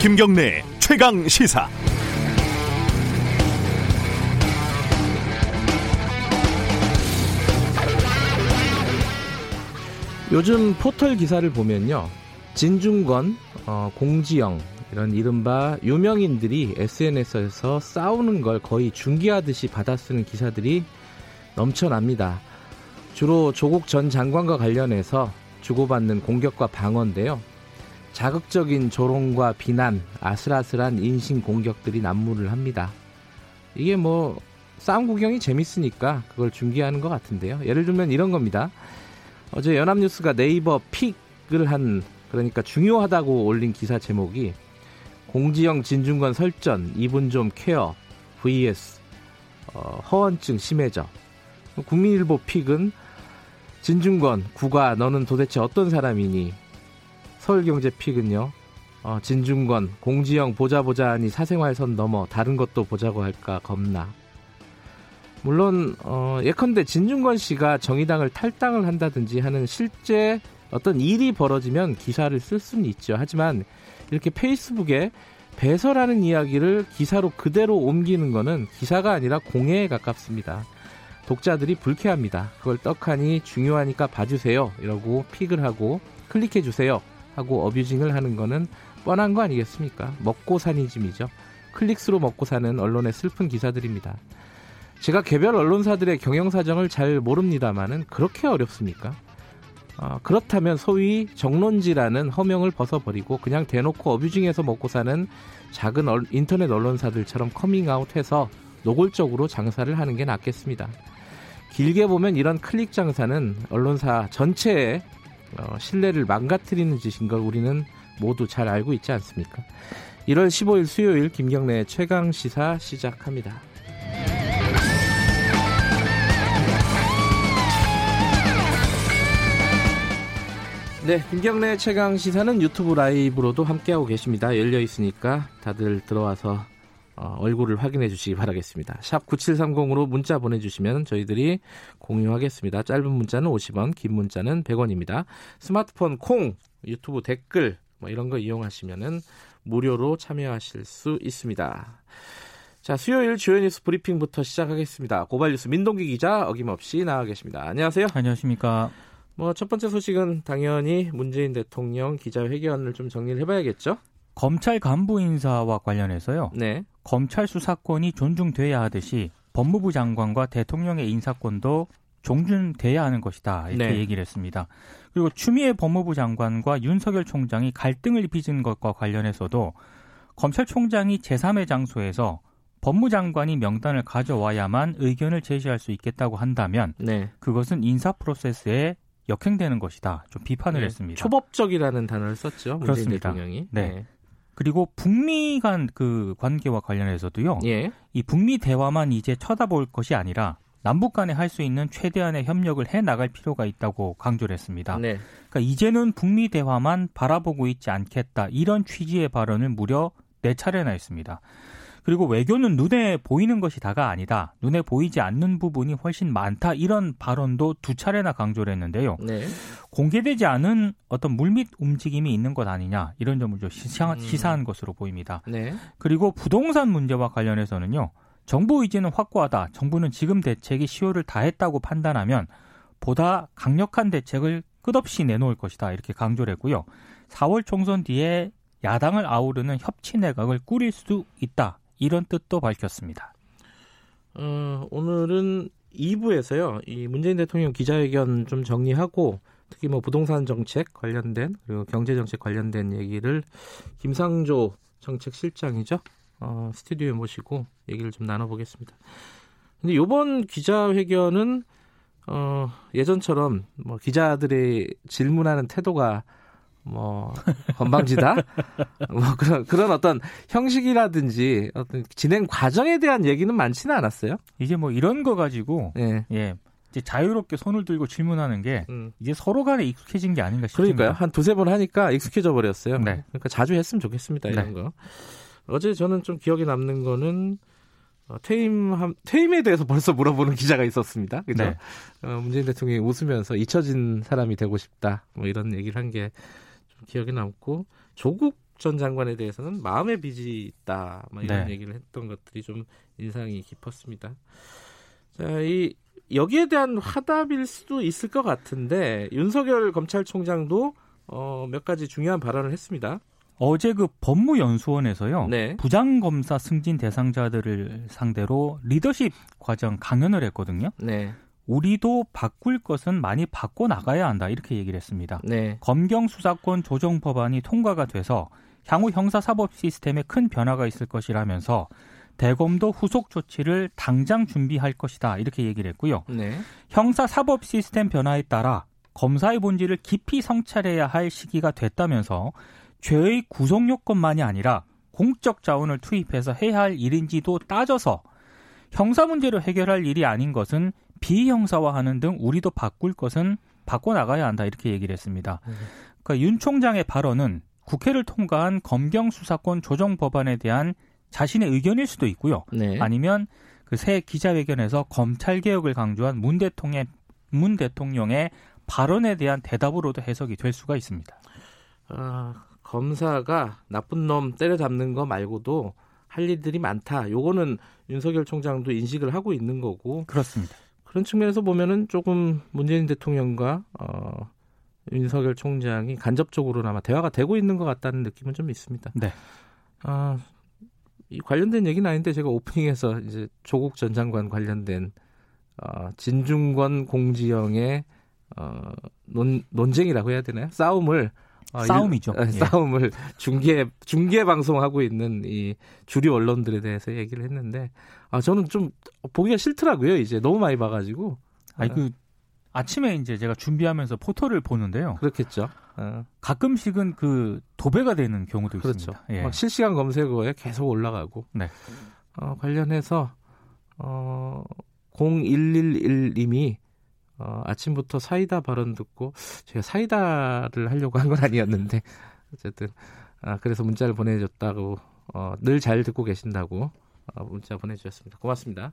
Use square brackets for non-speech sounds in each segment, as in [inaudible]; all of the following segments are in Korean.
김경래 최강 시사. 요즘 포털 기사를 보면요. 진중권, 어, 공지영 이런 이른바 유명인들이 SNS에서 싸우는 걸 거의 중계하듯이 받아쓰는 기사들이 넘쳐납니다. 주로 조국 전 장관과 관련해서 주고받는 공격과 방어인데요. 자극적인 조롱과 비난, 아슬아슬한 인신 공격들이 난무를 합니다. 이게 뭐 싸움 구경이 재밌으니까 그걸 중계하는 것 같은데요. 예를 들면 이런 겁니다. 어제 연합뉴스가 네이버 픽을 한 그러니까 중요하다고 올린 기사 제목이 공지영 진중권 설전 이분 좀 케어 vs 어, 허언증 심해져 국민일보 픽은 진중권 국가 너는 도대체 어떤 사람이니 서울경제 픽은요 어, 진중권 공지영 보자 보자 하니 사생활선 넘어 다른 것도 보자고 할까 겁나 물론 어, 예컨대 진중권 씨가 정의당을 탈당을 한다든지 하는 실제 어떤 일이 벌어지면 기사를 쓸 수는 있죠. 하지만 이렇게 페이스북에 배설하는 이야기를 기사로 그대로 옮기는 것은 기사가 아니라 공해에 가깝습니다. 독자들이 불쾌합니다. 그걸 떡하니 중요하니까 봐주세요. 이러고 픽을 하고 클릭해주세요. 하고 어뷰징을 하는 거는 뻔한 거 아니겠습니까? 먹고 사니즘이죠. 클릭수로 먹고 사는 언론의 슬픈 기사들입니다. 제가 개별 언론사들의 경영 사정을 잘 모릅니다만은 그렇게 어렵습니까? 어, 그렇다면 소위 정론지라는 허명을 벗어버리고 그냥 대놓고 어뷰징해서 먹고 사는 작은 얼, 인터넷 언론사들처럼 커밍아웃해서 노골적으로 장사를 하는 게 낫겠습니다. 길게 보면 이런 클릭 장사는 언론사 전체의 어, 신뢰를 망가뜨리는 짓인 걸 우리는 모두 잘 알고 있지 않습니까? 1월 15일 수요일 김경래 최강 시사 시작합니다. 네, 김경래 최강 시사는 유튜브 라이브로도 함께하고 계십니다. 열려 있으니까 다들 들어와서 어, 얼굴을 확인해 주시기 바라겠습니다. 샵 9730으로 문자 보내주시면 저희들이 공유하겠습니다. 짧은 문자는 50원, 긴 문자는 100원입니다. 스마트폰 콩, 유튜브 댓글 뭐 이런 거 이용하시면은 무료로 참여하실 수 있습니다. 자, 수요일 주요 뉴스 브리핑부터 시작하겠습니다. 고발 뉴스 민동기 기자 어김없이 나와 계십니다. 안녕하세요. 안녕하십니까. 뭐 첫 번째 소식은 당연히 문재인 대통령 기자회견을 좀 정리를 해봐야겠죠. 검찰 간부 인사와 관련해서요. 네. 검찰 수사권이 존중돼야 하듯이 법무부 장관과 대통령의 인사권도 존중돼야 하는 것이다 이렇게 네. 얘기를 했습니다. 그리고 추미애 법무부 장관과 윤석열 총장이 갈등을 빚은 것과 관련해서도 검찰총장이 제3의 장소에서 법무장관이 명단을 가져와야만 의견을 제시할 수 있겠다고 한다면 네. 그것은 인사 프로세스에 역행되는 것이다. 좀 비판을 네, 했습니다. 초법적이라는 단어를 썼죠. 그렇습니다. 대통령이. 네. 네. 그리고 북미 간 그 관계와 관련해서도요. 예. 이 북미 대화만 이제 쳐다볼 것이 아니라 남북 간에 할 수 있는 최대한의 협력을 해 나갈 필요가 있다고 강조를 했습니다. 네. 그러니까 이제는 북미 대화만 바라보고 있지 않겠다. 이런 취지의 발언을 무려 네 차례나 했습니다. 그리고 외교는 눈에 보이는 것이 다가 아니다. 눈에 보이지 않는 부분이 훨씬 많다. 이런 발언도 두 차례나 강조를 했는데요. 네. 공개되지 않은 어떤 물밑 움직임이 있는 것 아니냐. 이런 점을 좀 시사, 음. 시사한 것으로 보입니다. 네. 그리고 부동산 문제와 관련해서는요. 정부 의지는 확고하다. 정부는 지금 대책이 시효를 다했다고 판단하면 보다 강력한 대책을 끝없이 내놓을 것이다. 이렇게 강조를 했고요. 4월 총선 뒤에 야당을 아우르는 협치 내각을 꾸릴 수 있다. 이런 뜻도 밝혔습니다. 어, 오늘은 2부에서요. 이 문재인 대통령 기자회견 좀 정리하고 특히 뭐 부동산 정책 관련된 그리고 경제 정책 관련된 얘기를 김상조 정책 실장이죠. 어, 스튜디오에 모시고 얘기를 좀 나눠보겠습니다. 근데 이번 기자회견은 어, 예전처럼 뭐 기자들의 질문하는 태도가 뭐 건방지다 [laughs] 뭐 그런 그런 어떤 형식이라든지 어떤 진행 과정에 대한 얘기는 많지는 않았어요. 이제 뭐 이런 거 가지고 예. 예. 이제 자유롭게 손을 들고 질문하는 게 음. 이제 서로 간에 익숙해진 게 아닌가 싶습니다. 그러니까요. 한 두세 번 하니까 익숙해져 버렸어요. 네. 그러니까 자주 했으면 좋겠습니다. 이런 네. 거. 어제 저는 좀 기억에 남는 거는 어, 퇴임 퇴임에 대해서 벌써 물어보는 기자가 있었습니다. 그죠? 네. 어, 문재인 대통령이 웃으면서 잊혀진 사람이 되고 싶다. 뭐 이런 얘기를 한 게 기억에 남고 조국 전 장관에 대해서는 마음의 빚이 있다. 뭐 이런 네. 얘기를 했던 것들이 좀 인상이 깊었습니다. 자, 이 여기에 대한 화답일 수도 있을 것 같은데 윤석열 검찰총장도 어, 몇 가지 중요한 발언을 했습니다. 어제 그 법무연수원에서요. 네. 부장 검사 승진 대상자들을 상대로 리더십 과정 강연을 했거든요. 네. 우리도 바꿀 것은 많이 바꿔 나가야 한다 이렇게 얘기를 했습니다. 네. 검경 수사권 조정 법안이 통과가 돼서 향후 형사 사법 시스템에 큰 변화가 있을 것이라면서 대검도 후속 조치를 당장 준비할 것이다 이렇게 얘기를 했고요. 네. 형사 사법 시스템 변화에 따라 검사의 본질을 깊이 성찰해야 할 시기가 됐다면서 죄의 구속 요건만이 아니라 공적 자원을 투입해서 해야 할 일인지도 따져서 형사 문제로 해결할 일이 아닌 것은 비형사화하는 등 우리도 바꿀 것은 바꿔 나가야 한다 이렇게 얘기를 했습니다. 그러니까 윤 총장의 발언은 국회를 통과한 검경 수사권 조정 법안에 대한 자신의 의견일 수도 있고요. 네. 아니면 그 새 기자회견에서 검찰 개혁을 강조한 문 대통령의 문 대통령의 발언에 대한 대답으로도 해석이 될 수가 있습니다. 아, 검사가 나쁜 놈 때려잡는 거 말고도 할 일들이 많다. 요거는 윤석열 총장도 인식을 하고 있는 거고. 그렇습니다. 그런 측면에서 보면은 조금 문재인 대통령과 어, 윤석열 총장이 간접적으로나마 대화가 되고 있는 것 같다는 느낌은 좀 있습니다. 네. 아, 이 관련된 얘기는 아닌데 제가 오프닝에서 이제 조국 전 장관 관련된 어, 진중권 공지영의 어, 논, 논쟁이라고 해야 되나요? 싸움을 아, 싸움이죠. 일, 아, 예. 싸움을 중계 중계 방송하고 있는 이 주류 언론들에 대해서 얘기를 했는데 아 저는 좀 보기가 싫더라고요. 이제 너무 많이 봐가지고. 아니 그 아침에 이제 제가 준비하면서 포털을 보는데요. 그렇겠죠. 어. 가끔씩은 그 도배가 되는 경우도 그렇죠. 있습니다. 예. 막 실시간 검색어에 계속 올라가고. 네. 어, 관련해서 어 0111님이 어, 아침부터 사이다 발언 듣고 제가 사이다를 하려고 한 건 아니었는데 [laughs] 어쨌든 아, 그래서 문자를 보내줬다고 어, 늘 잘 듣고 계신다고 어, 문자 보내주셨습니다. 고맙습니다.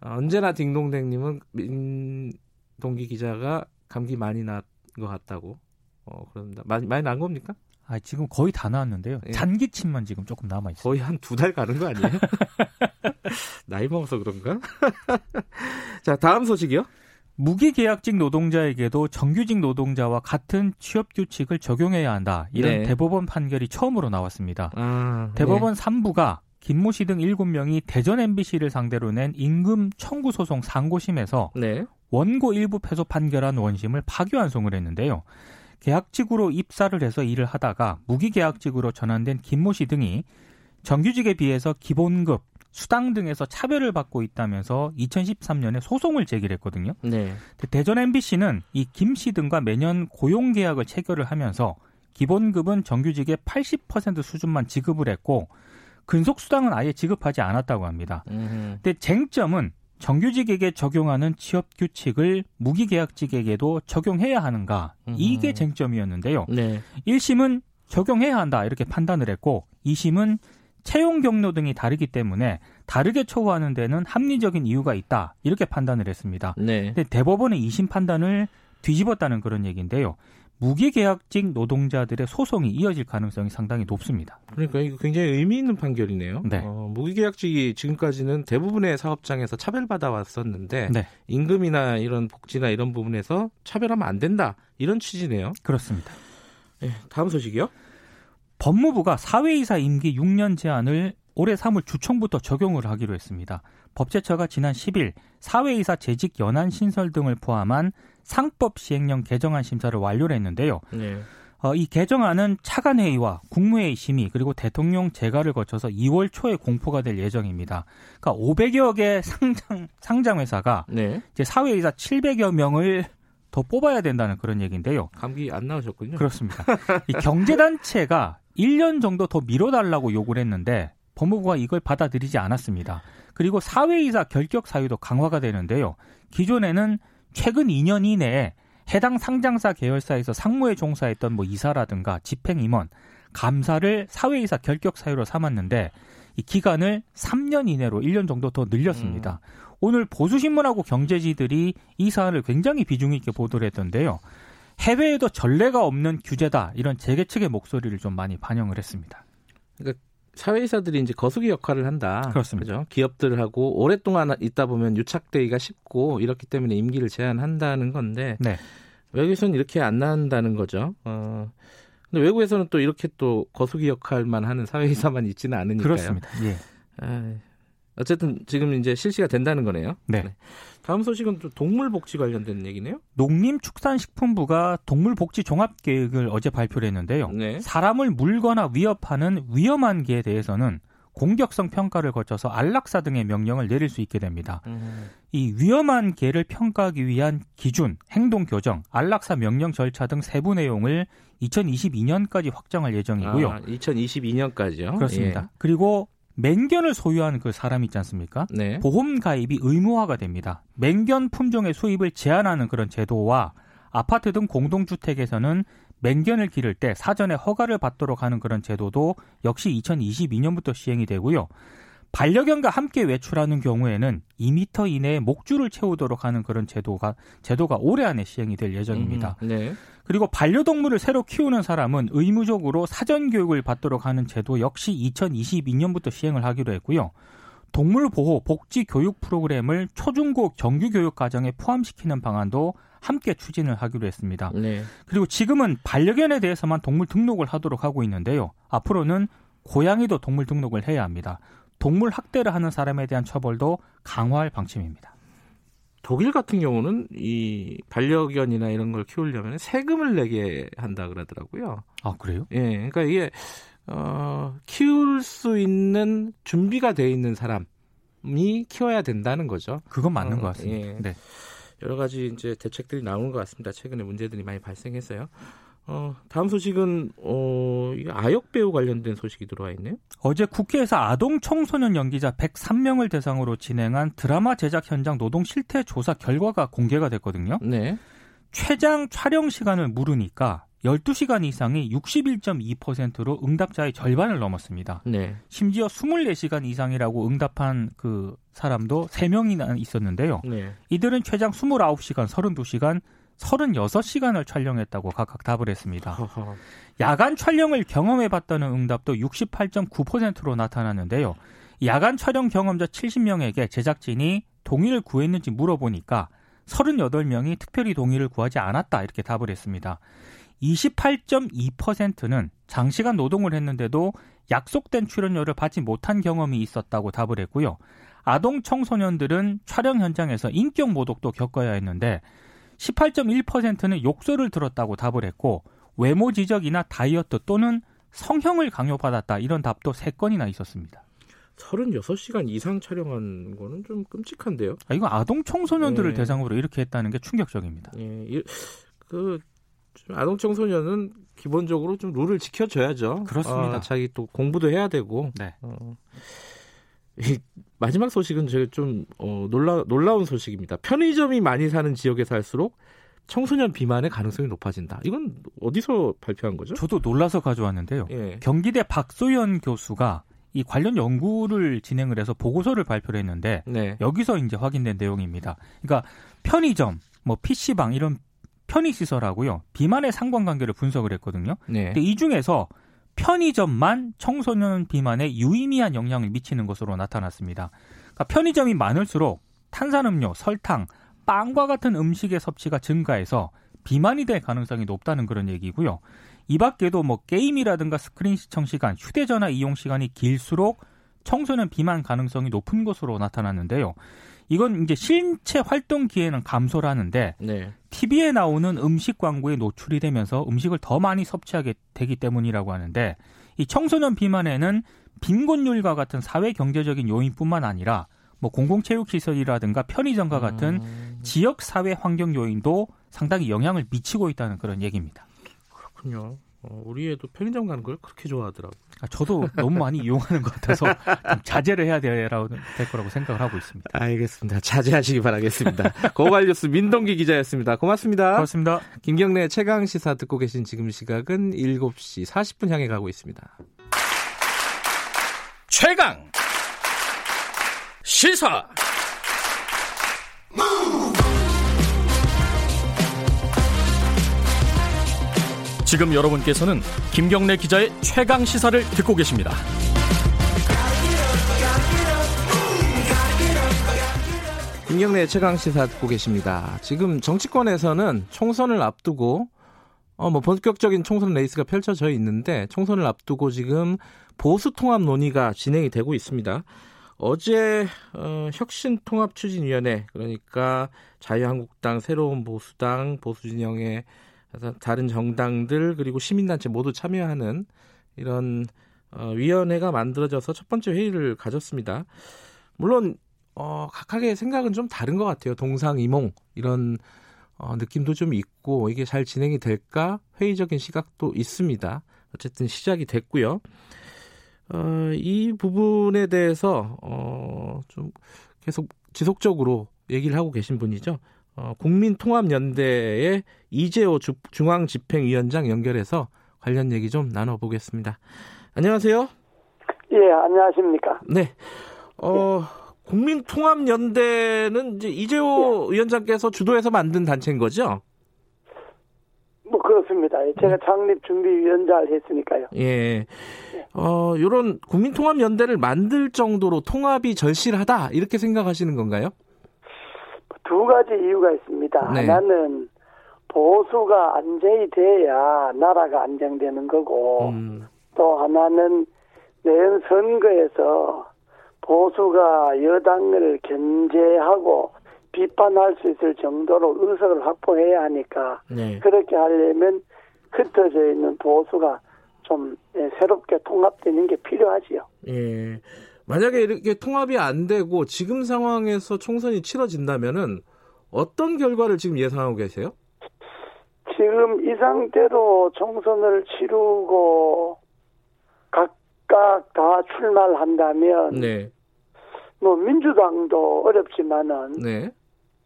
어, 언제나 딩동댕님은 민 동기 기자가 감기 많이 난 것 같다고 어, 그럽니다. 많이 많이 난 겁니까? 아 지금 거의 다 나왔는데요. 예. 잔기침만 지금 조금 남아 있어요. 거의 한 두 달 가는 거 아니에요? [laughs] 나이 먹어서 그런가? [laughs] 자 다음 소식이요. 무기계약직 노동자에게도 정규직 노동자와 같은 취업 규칙을 적용해야 한다. 이런 네. 대법원 판결이 처음으로 나왔습니다. 아, 대법원 네. 3부가 김모 씨 등 7명이 대전 MBC를 상대로 낸 임금 청구 소송 상고심에서 네. 원고 일부 패소 판결한 원심을 파기환송을 했는데요. 계약직으로 입사를 해서 일을 하다가 무기계약직으로 전환된 김모 씨 등이 정규직에 비해서 기본급, 수당 등에서 차별을 받고 있다면서 2013년에 소송을 제기했거든요. 네. 대전 MBC는 이 김 씨 등과 매년 고용 계약을 체결을 하면서 기본급은 정규직의 80% 수준만 지급을 했고 근속 수당은 아예 지급하지 않았다고 합니다. 음흠. 근데 쟁점은 정규직에게 적용하는 취업 규칙을 무기계약직에게도 적용해야 하는가 이게 쟁점이었는데요. 네. 1심은 적용해야 한다 이렇게 판단을 했고 2심은 채용 경로 등이 다르기 때문에 다르게 처우하는 데는 합리적인 이유가 있다 이렇게 판단을 했습니다. 네. 근데 대법원의 이심 판단을 뒤집었다는 그런 얘기인데요. 무기계약직 노동자들의 소송이 이어질 가능성이 상당히 높습니다. 그러니까 이거 굉장히 의미 있는 판결이네요. 네. 어, 무기계약직이 지금까지는 대부분의 사업장에서 차별받아 왔었는데 네. 임금이나 이런 복지나 이런 부분에서 차별하면 안 된다 이런 취지네요. 그렇습니다. 네, 다음 소식이요. 법무부가 사회이사 임기 6년 제한을 올해 3월 주총부터 적용을 하기로 했습니다. 법제처가 지난 10일 사회이사 재직 연한 신설 등을 포함한 상법 시행령 개정안 심사를 완료를 했는데요. 네. 어, 이 개정안은 차관회의와 국무회의 심의 그리고 대통령 재가를 거쳐서 2월 초에 공포가 될 예정입니다. 그러니까 500여 개 상장 상장 회사가 네. 이제 사회이사 700여 명을 더 뽑아야 된다는 그런 얘기인데요. 감기 안 나오셨군요. 그렇습니다. 이 경제단체가 1년 정도 더 미뤄달라고 요구를 했는데 법무부가 이걸 받아들이지 않았습니다. 그리고 사회이사 결격 사유도 강화가 되는데요. 기존에는 최근 2년 이내에 해당 상장사 계열사에서 상무에 종사했던 뭐 이사라든가 집행임원, 감사를 사회이사 결격 사유로 삼았는데 이 기간을 3년 이내로 1년 정도 더 늘렸습니다. 음. 오늘 보수신문하고 경제지들이 이 사안을 굉장히 비중 있게 보도를 했던데요. 해외에도 전례가 없는 규제다 이런 재계 측의 목소리를 좀 많이 반영을 했습니다. 그러니까 사회이사들이 이제 거수기 역할을 한다. 그렇습니다. 그죠? 기업들하고 오랫동안 있다 보면 유착되기가 쉽고 이렇기 때문에 임기를 제한한다는 건데 네. 외국에서는 이렇게 안 나온다는 거죠. 어. 근데 외국에서는 또 이렇게 또 거수기 역할만 하는 사회이사만 있지는 않으니까요. 그렇습니다. 예. 아, 어쨌든 지금 이제 실시가 된다는 거네요. 네. 네. 다음 소식은 또 동물 복지 관련된 얘기네요. 농림축산식품부가 동물복지 종합계획을 어제 발표를 했는데요. 네. 사람을 물거나 위협하는 위험한 개에 대해서는 공격성 평가를 거쳐서 안락사 등의 명령을 내릴 수 있게 됩니다. 음. 이 위험한 개를 평가하기 위한 기준, 행동 교정, 안락사 명령 절차 등 세부 내용을 2022년까지 확정할 예정이고요. 아, 2022년까지요? 그렇습니다. 예. 그리고 맹견을 소유한 그 사람 있지 않습니까? 네. 보험 가입이 의무화가 됩니다. 맹견 품종의 수입을 제한하는 그런 제도와 아파트 등 공동주택에서는 맹견을 기를 때 사전에 허가를 받도록 하는 그런 제도도 역시 2022년부터 시행이 되고요. 반려견과 함께 외출하는 경우에는 2미터 이내에 목줄을 채우도록 하는 그런 제도가 제도가 올해 안에 시행이 될 예정입니다. 음, 네. 그리고 반려동물을 새로 키우는 사람은 의무적으로 사전 교육을 받도록 하는 제도 역시 2022년부터 시행을 하기로 했고요. 동물 보호 복지 교육 프로그램을 초중고 정규 교육 과정에 포함시키는 방안도 함께 추진을 하기로 했습니다. 네. 그리고 지금은 반려견에 대해서만 동물 등록을 하도록 하고 있는데요. 앞으로는 고양이도 동물 등록을 해야 합니다. 동물 학대를 하는 사람에 대한 처벌도 강화할 방침입니다. 독일 같은 경우는 이 반려견이나 이런 걸 키우려면 세금을 내게 한다 그러더라고요. 아 그래요? 예, 그러니까 이게 어, 키울 수 있는 준비가 돼 있는 사람이 키워야 된다는 거죠. 그건 맞는 어, 것 같습니다. 예. 네. 여러 가지 이제 대책들이 나오는 것 같습니다. 최근에 문제들이 많이 발생해서요. 어, 다음 소식은 어, 아역 배우 관련된 소식이 들어와 있네요. 어제 국회에서 아동 청소년 연기자 103명을 대상으로 진행한 드라마 제작 현장 노동 실태 조사 결과가 공개가 됐거든요. 네. 최장 촬영 시간을 물으니까 12시간 이상이 61.2%로 응답자의 절반을 넘었습니다. 네. 심지어 24시간 이상이라고 응답한 그 사람도 3명이나 있었는데요. 네. 이들은 최장 29시간, 32시간, 36시간을 촬영했다고 각각 답을 했습니다. 야간 촬영을 경험해 봤다는 응답도 68.9%로 나타났는데요. 야간 촬영 경험자 70명에게 제작진이 동의를 구했는지 물어보니까 38명이 특별히 동의를 구하지 않았다 이렇게 답을 했습니다. 28.2%는 장시간 노동을 했는데도 약속된 출연료를 받지 못한 경험이 있었다고 답을 했고요. 아동 청소년들은 촬영 현장에서 인격 모독도 겪어야 했는데 18.1%는 욕설을 들었다고 답을 했고 외모 지적이나 다이어트 또는 성형을 강요받았다 이런 답도 3건이나 있었습니다. 36시간 이상 촬영한 거는 좀 끔찍한데요. 아, 이거 아동 청소년들을 네. 대상으로 이렇게 했다는 게 충격적입니다. 예. 그 아동 청소년은 기본적으로 좀 룰을 지켜줘야죠. 그렇습니다. 어, 자기 또 공부도 해야 되고. 네. 어, 이 마지막 소식은 제가 좀 어, 놀라 놀라운 소식입니다. 편의점이 많이 사는 지역에 살수록 청소년 비만의 가능성이 높아진다. 이건 어디서 발표한 거죠? 저도 놀라서 가져왔는데요. 예. 경기대 박소연 교수가 이 관련 연구를 진행을 해서 보고서를 발표를 했는데 네. 여기서 이제 확인된 내용입니다. 그러니까 편의점, 뭐 PC방 이런 편의시설하고요. 비만의 상관관계를 분석을 했거든요. 네. 근데 이 중에서 편의점만 청소년 비만에 유의미한 영향을 미치는 것으로 나타났습니다. 그러니까 편의점이 많을수록 탄산음료, 설탕, 빵과 같은 음식의 섭취가 증가해서 비만이 될 가능성이 높다는 그런 얘기고요. 이 밖에도 뭐 게임이라든가 스크린 시청 시간, 휴대전화 이용 시간이 길수록 청소년 비만 가능성이 높은 것으로 나타났는데요. 이건 이제 신체 활동 기회는 감소를 하는데 네. TV에 나오는 음식 광고에 노출이 되면서 음식을 더 많이 섭취하게 되기 때문이라고 하는데 이 청소년 비만에는 빈곤율과 같은 사회 경제적인 요인뿐만 아니라 뭐 공공체육시설이라든가 편의점과 같은 음... 지역 사회 환경 요인도 상당히 영향을 미치고 있다는 그런 얘기입니다. 그렇군요. 어, 우리 애도 편의점 가는 걸 그렇게 좋아하더라고요. 아, 저도 너무 많이 이용하는 것 같아서 좀 자제를 해야 될 거라고 생각을 하고 있습니다. 알겠습니다. 자제하시기 바라겠습니다. 고발뉴스 민동기 기자였습니다. 고맙습니다. 고맙습니다. 김경래 최강 시사 듣고 계신 지금 시각은 7시 40분 향해 가고 있습니다. 최강 시사 지금 여러분께서는 김경래 기자의 최강 시사를 듣고 계십니다. 김경래 최강 시사 듣고 계십니다. 지금 정치권에서는 총선을 앞두고 어 뭐 본격적인 총선 레이스가 펼쳐져 있는데 총선을 앞두고 지금 보수 통합 논의가 진행이 되고 있습니다. 어제 어, 혁신통합추진위원회 그러니까 자유한국당, 새로운 보수당, 보수진영의 다른 정당들 그리고 시민단체 모두 참여하는 이런 어, 위원회가 만들어져서 첫 번째 회의를 가졌습니다. 물론 어, 각각의 생각은 좀 다른 것 같아요. 동상이몽 이런 어, 느낌도 좀 있고 이게 잘 진행이 될까 회의적인 시각도 있습니다. 어쨌든 시작이 됐고요. 어, 이 부분에 대해서 어, 좀 계속 지속적으로 얘기를 하고 계신 분이죠. 어, 국민통합연대의 이재호 중앙집행위원장 연결해서 관련 얘기 좀 나눠보겠습니다. 안녕하세요. 예, 안녕하십니까. 네. 어, 국민통합연대는 이제 이재호 예. 위원장께서 주도해서 만든 단체인 거죠? 뭐 그렇습니다. 제가 창립 준비 위원장을 했으니까요. 예. 어, 요런 국민통합연대를 만들 정도로 통합이 절실하다 이렇게 생각하시는 건가요? 두 가지 이유가 있습니다. 네. 하나는 보수가 안정이 돼야 나라가 안정되는 거고 음. 또 하나는 내년 선거에서 보수가 여당을 견제하고 비판할 수 있을 정도로 의석을 확보해야 하니까 네. 그렇게 하려면 흩어져 있는 보수가 좀 예, 새롭게 통합되는 게 필요하지요. 예. 만약에 이렇게 통합이 안 되고 지금 상황에서 총선이 치러진다면은 어떤 결과를 지금 예상하고 계세요? 지금 이 상태로 총선을 치르고 각각 다 출마를 한다면 네. 뭐 민주당도 어렵지만은 네.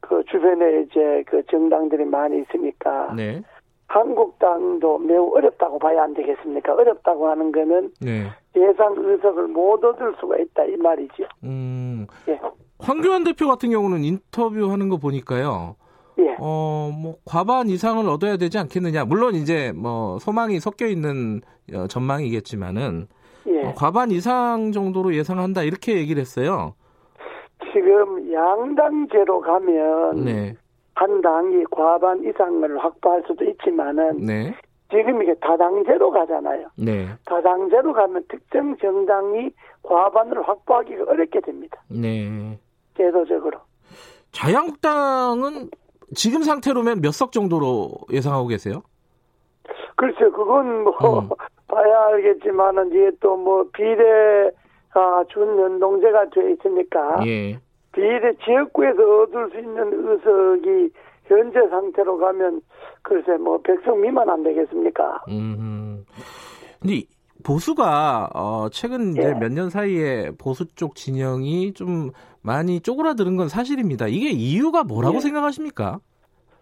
그 주변에 이제 그 정당들이 많이 있으니까 네. 한국당도 매우 어렵다고 봐야 안 되겠습니까? 어렵다고 하는 거는 네. 예상 의석을 못 얻을 수가 있다 이 말이죠. 음. 예. 황교안 대표 같은 경우는 인터뷰하는 거 보니까요. 예. 어, 뭐 과반 이상을 얻어야 되지 않겠느냐. 물론 이제 뭐 소망이 섞여 있는 어, 전망이겠지만은 예. 어, 과반 이상 정도로 예상한다 이렇게 얘기를 했어요. 지금 양당제로 가면 네. 한 당이 과반 이상을 확보할 수도 있지만은 네. 지금 이게 다당제로 가잖아요. 네. 다당제로 가면 특정 정당이 과반을 확보하기가 어렵게 됩니다. 네. 제도적으로. 자유한국당은 지금 상태로면 몇 석 정도로 예상하고 계세요? 글쎄요, 그건 뭐 음. [laughs] 봐야 알겠지만은 이게 또 뭐 비례가 준연동제가 돼 있으니까 예. 비례 지역구에서 얻을 수 있는 의석이 현재 상태로 가면 글쎄 뭐 백석 미만 안 되겠습니까? 음. 근데 보수가 어 최근 이제 예. 몇년 사이에 보수 쪽 진영이 좀 많이 쪼그라드는 건 사실입니다. 이게 이유가 뭐라고 예. 생각하십니까?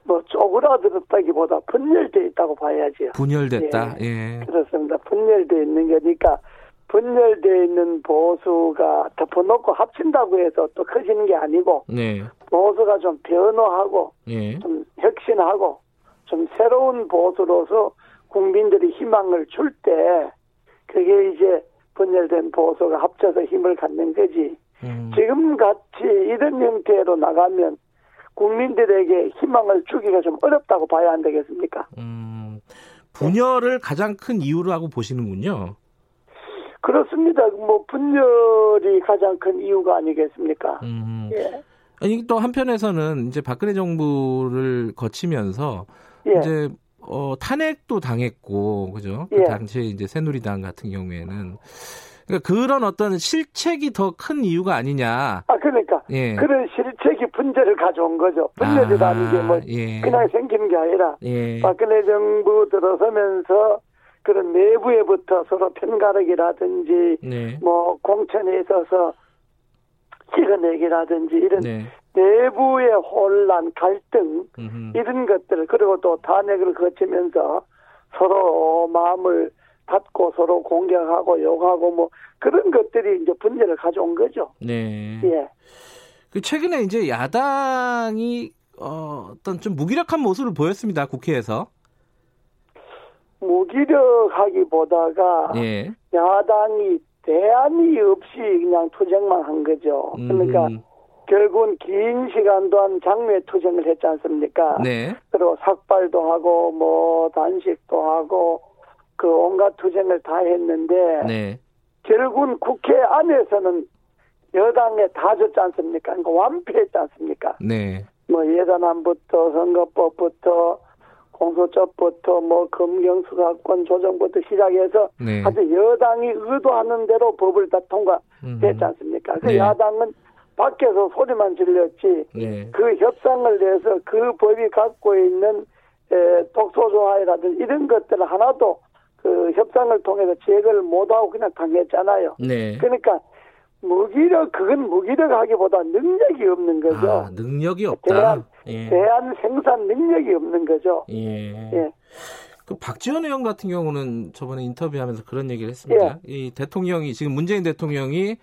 뭐 쪼그라들었다기보다 분열돼 있다고 봐야죠. 분열됐다. 예. 예. 그렇습니다. 분열돼 있는 거니까 분열되어 있는 보수가 덮어놓고 합친다고 해서 또 커지는 게 아니고 네. 보수가 좀 변화하고 네. 좀 혁신하고 좀 새로운 보수로서 국민들이 희망을 줄 때 그게 이제 분열된 보수가 합쳐서 힘을 갖는 거지. 음. 지금 같이 이런 형태로 나가면 국민들에게 희망을 주기가 좀 어렵다고 봐야 안 되겠습니까? 음, 분열을 가장 큰 이유라고 보시는군요. 그렇습니다. 뭐 분열이 가장 큰 이유가 아니겠습니까? 음. 예. 아니 또 한편에서는 이제 박근혜 정부를 거치면서 예. 이제 어, 탄핵도 당했고 그죠? 그 예. 당시에 이제 새누리당 같은 경우에는 그러니까 그런 어떤 실책이 더 큰 이유가 아니냐. 아 그러니까 예. 그런 실책이 분열을 가져온 거죠. 분열이라는 아, 게뭐 예. 그냥 생기는 게 아니라 예. 박근혜 정부 들어서면서 그런 내부에부터 서로 편가르기라든지 네. 뭐 공천에 있어서 찍어내기라든지 이런 네. 내부의 혼란, 갈등 음흠. 이런 것들 그리고 또 탄핵을 거치면서 서로 마음을 닫고 서로 공격하고 욕하고 뭐 그런 것들이 이제 분열을 가져온 거죠. 네. 예. 그 최근에 이제 야당이 어, 어떤 좀 무기력한 모습을 보였습니다 국회에서. 무기력하기보다가 예. 야당이 대안이 없이 그냥 투쟁만 한 거죠. 그러니까 음. 결국은 긴 시간 동안 장외 투쟁을 했지 않습니까? 네. 그리고 삭발도 하고 뭐 단식도 하고 그 온갖 투쟁을 다 했는데 네. 결국은 국회 안에서는 여당에 다 줬지 않습니까? 그러니까 완패했지 않습니까? 네. 뭐 예산안부터 선거법부터 공소처부터 뭐 검경수사권 조정부터 시작해서 네. 아주 여당이 의도하는 대로 법을 다 통과했지 않습니까? 그 네. 야당은 밖에서 소리만 질렸지 네. 그 협상을 내서 그 법이 갖고 있는 에, 독소조항이라든지 이런 것들 하나도 그 협상을 통해서 제거를 못하고 그냥 당했잖아요. 네. 그러니까 무기력 그건 무기력하기보다 능력이 없는 거죠. 아, 능력이 없다. 대한, 예. 대한 생산 능력이 없는 거죠. 예. 예. 그 박지원 의원 같은 경우는 저번에 인터뷰하면서 그런 얘기를 했습니다. 예. 이 대통령이 지금 문재인 대통령이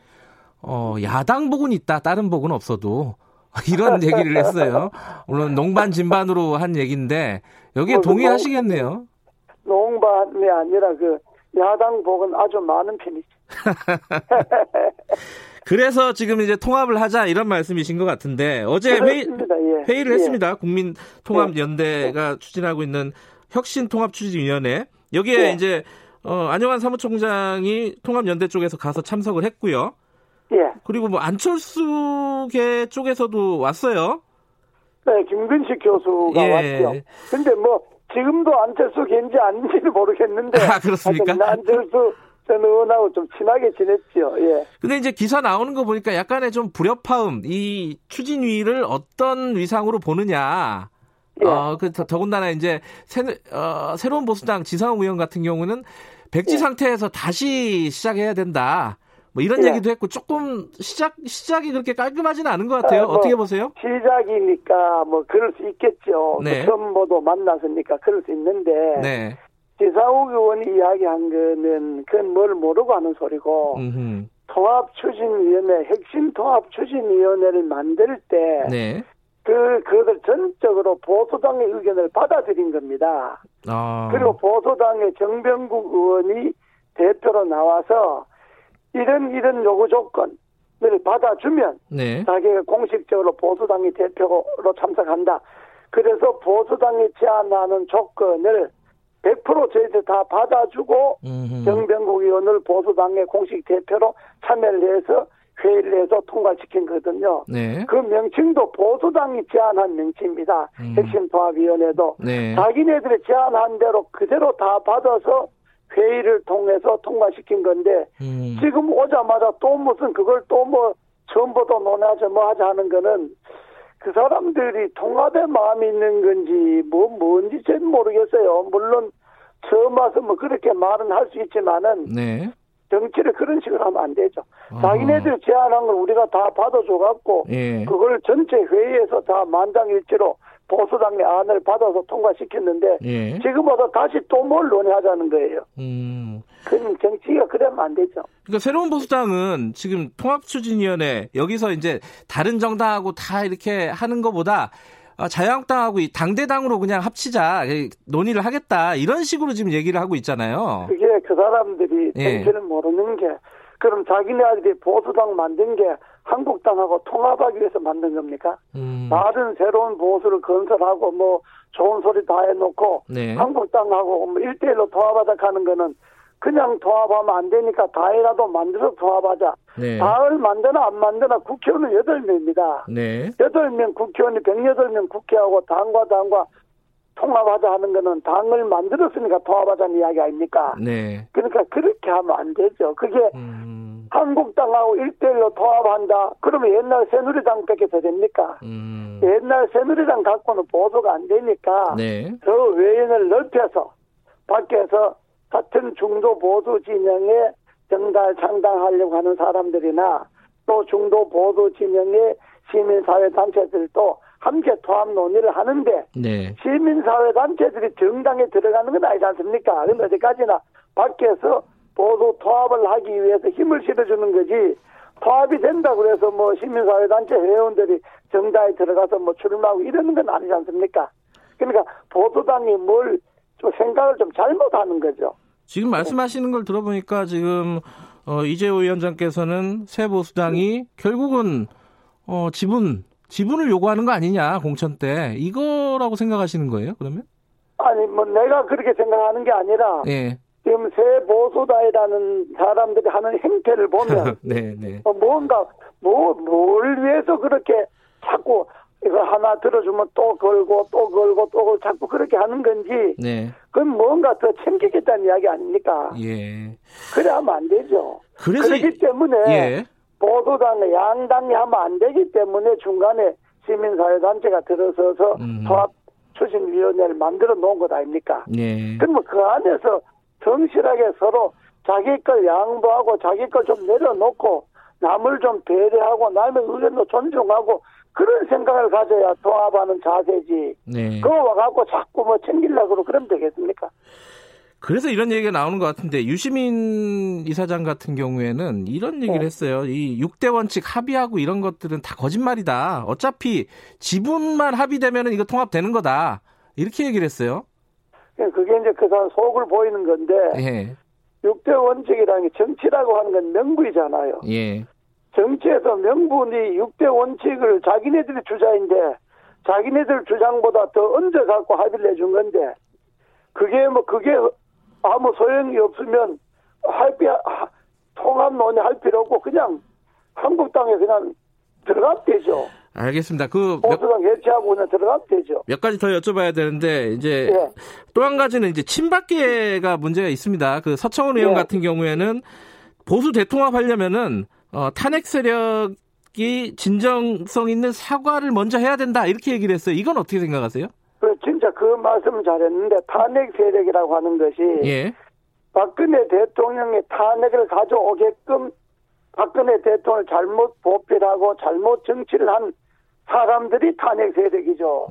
어, 야당 복은 있다, 다른 복은 없어도 [laughs] 이런 [laughs] 얘기를 했어요. 물론 농반 진반으로 한 얘기인데 여기에 뭐, 동의하시겠네요. 농반이 아니라 그 야당 복은 아주 많은 편이죠. [laughs] 그래서 지금 이제 통합을 하자 이런 말씀이신 것 같은데 어제 회의, 예. 회의를 예. 했습니다. 국민통합연대가 예. 추진하고 있는 혁신통합추진위원회 여기에 예. 이제 어, 안영환 사무총장이 통합연대 쪽에서 가서 참석을 했고요. 예. 그리고 뭐 안철수계 쪽에서도 왔어요. 네, 김근식 교수가 예. 왔죠. 근데 뭐 지금도 안철수 겐지 아닌지는 모르겠는데. 아, 그렇습니까? 안철수 전 의원하고 좀 친하게 지냈죠. 예. 근데 이제 기사 나오는 거 보니까 약간의 좀 불협화음, 이 추진위를 어떤 위상으로 보느냐. 예. 어, 그, 더군다나 이제 새, 어, 새로운 보수당 지상욱 의원 같은 경우는 백지 예. 상태에서 다시 시작해야 된다. 뭐 이런 예. 얘기도 했고 조금 시작 시작이 그렇게 깔끔하지는 않은 것 같아요. 아, 뭐 어떻게 보세요? 시작이니까 뭐 그럴 수 있겠죠. 그 네. 그 처음 모도 만났으니까 그럴 수 있는데 네. 지사욱 의원이 이야기한 거는 그건 뭘 모르고 하는 소리고 음흠. 통합추진위원회 핵심 통합추진위원회를 만들 때 네. 그, 그것을 전적으로 보수당의 의견을 받아들인 겁니다. 아. 그리고 보수당의 정병국 의원이 대표로 나와서 이런 이런 요구 조건을 받아주면 네. 자기가 공식적으로 보수당의 대표로 참석한다. 그래서 보수당이 제안하는 조건을 100% 저희들 다 받아주고 음흠. 정병국 의원을 보수당의 공식 대표로 참여를 해서 회의를 해서 통과시킨 거거든요. 네. 그 명칭도 보수당이 제안한 명칭입니다. 음. 핵심 통합위원회도 네. 자기네들이 제안한 대로 그대로 다 받아서 회의를 통해서 통과시킨 건데 음. 지금 오자마자 또 무슨 그걸 또뭐 처음부터 논하자 뭐 하자 하는 거는 그 사람들이 통합의 마음이 있는 건지 뭐 뭔지 잘 모르겠어요. 물론 처음 와서 뭐 그렇게 말은 할 수 있지만은 네. 정치를 그런 식으로 하면 안 되죠. 아. 자기네들 제안한 걸 우리가 다 받아줘 갖고 예. 그걸 전체 회의에서 다 만장일치로 보수당의 안을 받아서 통과시켰는데 예. 지금 와서 다시 또 뭘 논의하자는 거예요. 음. 그럼 정치가 그러면 안 되죠. 그러니까 새로운 보수당은 지금 통합추진위원회 여기서 이제 다른 정당하고 다 이렇게 하는 것보다 어, 자유한국당하고 당대당으로 그냥 합치자 논의를 하겠다 이런 식으로 지금 얘기를 하고 있잖아요. 그게 그 사람들이 정치를 예. 모르는 게 그럼 자기네들이 보수당 만든 게 한국당하고 통합하기 위해서 만든 겁니까? 음. 다른 새로운 보수를 건설하고 뭐 좋은 소리 다 해놓고 네. 한국당하고 뭐 1대1로 통합하자 하는 거는 그냥 통합하면 안 되니까 다이라도 만들어서 통합하자. 네. 다을 만드나 안 만드나 국회의원은 8명입니다. 네. 8명 국회의원이 108명 국회하고 당과 당과 통합하자 하는 거는 당을 만들었으니까 통합하자는 이야기 아닙니까? 네. 그러니까 그렇게 하면 안 되죠. 그게 음. 한국당하고 1대1로 통합한다. 그러면 옛날 새누리당 뺏게 더 됩니까? 음. 옛날 새누리당 갖고는 보도가 안 되니까 네. 저 외연을 넓혀서 밖에서 같은 중도 보수 진영에 정달 창당하려고 하는 사람들이나 또 중도 보수 진영의 시민사회 단체들도 함께 통합 논의를 하는데 네. 시민사회 단체들이 정당에 들어가는 건 아니지 않습니까? 그런데 어디까지나 밖에서 보수 통합을 하기 위해서 힘을 실어주는 거지 통합이 된다 그래서 뭐 시민사회 단체 회원들이 정당에 들어가서 뭐 출마하고 이러는 건 아니지 않습니까? 그러니까 보수당이 뭘 좀 생각을 좀 잘못하는 거죠. 지금 말씀하시는 걸 들어보니까 지금 어, 이재호 위원장께서는 새 보수당이 결국은 어, 지분 지분을 요구하는 거 아니냐 공천 때 이거라고 생각하시는 거예요? 그러면? 아니 뭐 내가 그렇게 생각하는 게 아니라 예. 지금 새 보수다이라는 사람들이 하는 행태를 보면 [laughs] 네, 네. 어, 뭔가 뭐 뭘 위해서 그렇게 자꾸 이거 하나 들어주면 또 걸고 또 걸고 또 걸고 자꾸 그렇게 하는 건지 네. 그건 뭔가 더 챙기겠다는 이야기 아닙니까? 예. 그래 하면 안 되죠. 그래서 그렇기 때문에 예. 보수당 양당이 하면 안 되기 때문에 중간에 시민사회단체가 들어서서 음. 통합 추진위원회를 만들어 놓은 것 아닙니까? 예. 그러면 그 안에서 성실하게 서로 자기 걸 양보하고 자기 걸 좀 내려놓고 남을 좀 배려하고 남의 의견도 존중하고 그런 생각을 가져야 통합하는 자세지. 네. 그거 와갖고 자꾸 뭐 챙기려고 그러면 되겠습니까? 그래서 이런 얘기가 나오는 것 같은데 유시민 이사장 같은 경우에는 이런 얘기를 네. 했어요. 이 6대 원칙 합의하고 이런 것들은 다 거짓말이다. 어차피 지분만 합의되면 이거 통합되는 거다. 이렇게 얘기를 했어요. 예, 그게 이제 그 사람 속을 보이는 건데 예. 6대 원칙이라는 게 정치라고 하는 건 명분이잖아요. 예. 정치에서 명분이 6대 원칙을 자기네들이 주자인데 자기네들 주장보다 더 얹어 갖고 합의를 해준 건데 그게 뭐 그게 아무 소용이 없으면 할비 통합 논의할 필요 없고 그냥 한국당에 그냥 들어가면 되죠. 알겠습니다. 그 보수당 해체하고 그냥 들어가면 되죠. 몇 가지 더 여쭤봐야 되는데 이제 네. 또한 가지는 이제 친박계가 문제가 있습니다. 그 서청원 의원 네. 같은 경우에는 보수 대통합하려면은 어, 탄핵 세력이 진정성 있는 사과를 먼저 해야 된다 이렇게 얘기를 했어요. 이건 어떻게 생각하세요? 그 진짜 그 말씀 잘했는데 탄핵 세력이라고 하는 것이 예. 박근혜 대통령의 탄핵을 가져오게끔 박근혜 대통령을 잘못 보필하고 잘못 정치를 한 사람들이 탄핵 세력이죠.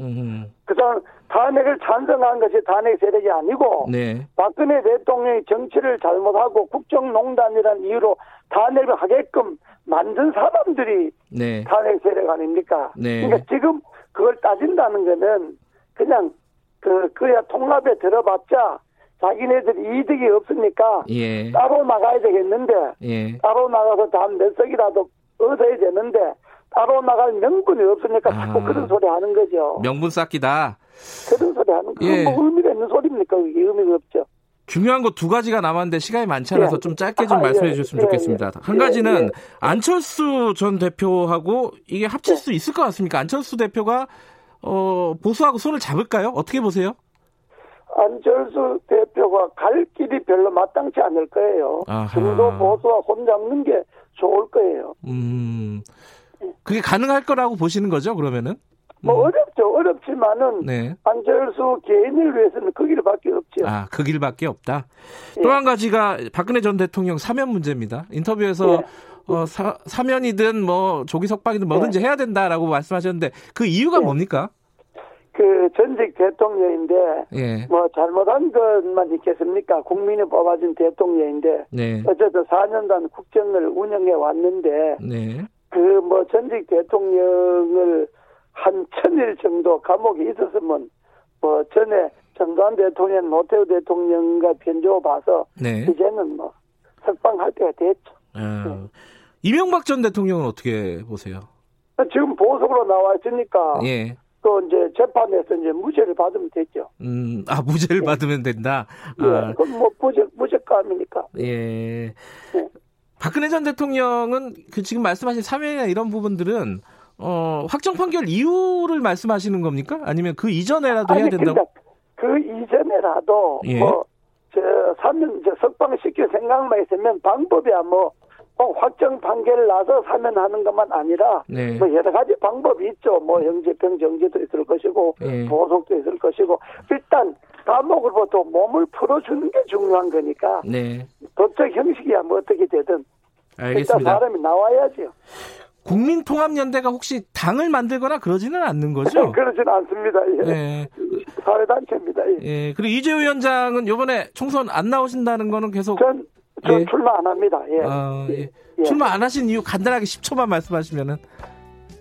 그 사람 탄핵을 찬성한 것이 탄핵 세력이 아니고 네. 박근혜 대통령이 정치를 잘못하고 국정농단이라는 이유로 탄핵을 하게끔 만든 사람들이 네. 탄핵 세력 아닙니까? 네. 그러니까 지금 그걸 따진다는 거는 그냥 그 그야 통합에 들어봤자 자기네들 이득이 없으니까 예. 따로 나가야 되겠는데 예. 따로 나가서 단몇 석이라도 얻어야 되는데 따로 나갈 명분이 없으니까 자꾸 아. 그런 소리 하는 거죠. 명분 쌓기다. 그런 소리 하는 거. 예. 뭐 의미가 있는 소리입니까? 그게 의미가 없죠. 중요한 거 두 가지가 남았는데 시간이 많지 않아서 예. 좀 짧게 좀 아, 말씀해 예. 주셨으면 예. 좋겠습니다. 한 가지는 예. 안철수 전 대표하고 이게 합칠 수 있을 것 같습니까? 안철수 대표가 어, 보수하고 손을 잡을까요? 어떻게 보세요? 안철수 대표가 갈 길이 별로 마땅치 않을 거예요. 중도 보수와 손 잡는 게 좋을 거예요. 음. 그게 가능할 거라고 보시는 거죠, 그러면은? 뭐 음. 어렵죠. 어렵지만은 네. 안철수 개인을 위해서는 그 길밖에 없죠. 아, 그 길밖에 없다. 예. 또한 가지가 박근혜 전 대통령 사면 문제입니다. 인터뷰에서 예. 어, 사, 사면이든 뭐 조기 석방이든 뭐든지 예. 해야 된다라고 말씀하셨는데 그 이유가 예. 뭡니까? 그 전직 대통령인데 예. 뭐 잘못한 것만 있겠습니까? 국민이 뽑아준 대통령인데 네. 어쨌든 4년간 국정을 운영해 왔는데 네. 그 뭐 전직 대통령을 한 천일 정도 감옥에 있었으면 뭐 전에 전두환 대통령, 노태우 대통령과 변조 봐서 네. 이제는 뭐 석방할 때가 됐죠. 아, 네. 이명박 전 대통령은 어떻게 보세요? 지금 보석으로 나와 있으니까 예. 또 이제 재판에서 이제 무죄를 받으면 됐죠. 음, 아 무죄를 예. 받으면 된다. 예, 아. 그건 뭐 무죄 무죄감이니까. 예. 예. 박근혜 전 대통령은 그 지금 말씀하신 사면이나 이런 부분들은 어, 확정 판결 이유를 말씀하시는 겁니까? 아니면 그 이전에라도 해야 된다고? 그 이전에라도 예. 뭐저 사면 저 석방 시킬 생각만 있으면 방법이야 뭐 어, 확정 판결 나서 사면하는 것만 아니라 네. 뭐 여러 가지 방법이 있죠. 뭐 형제병 정지도 있을 것이고 네. 보석도 있을 것이고 일단 감옥으로부터 몸을 풀어주는 게 중요한 거니까 네. 법적 형식이야 뭐 어떻게 되든 알겠습니다. 일단 사람이 나와야죠. 국민통합연대가 혹시 당을 만들거나 그러지는 않는 거죠? [laughs] 그러지는 않습니다. 예. 네. 사회단체입니다. 예. 예. 그리고 이재호 위원장은 이번에 총선 안 나오신다는 거는 계속 전, 전 예. 출마 안 합니다. 예. 어, 예. 예. 출마 안 하신 이유 간단하게 10초만 말씀하시면은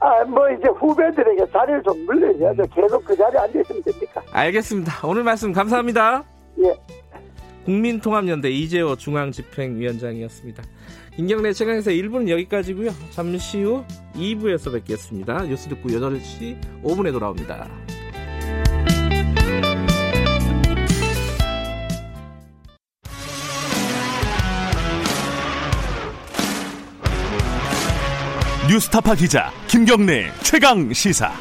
아, 뭐 이제 후배들에게 자리를 좀 물려줘야죠. 계속 그 자리에 앉아 있으면 됩니까? 알겠습니다. 오늘 말씀 감사합니다. 국민통합연대 이재호 중앙집행위원장이었습니다. 김경래 최강에서 1부는 여기까지고요. 잠시 후 2부에서 뵙겠습니다. 뉴스 듣고 8시 5분에 돌아옵니다. 뉴스타파 기자 김경래 최강 시사.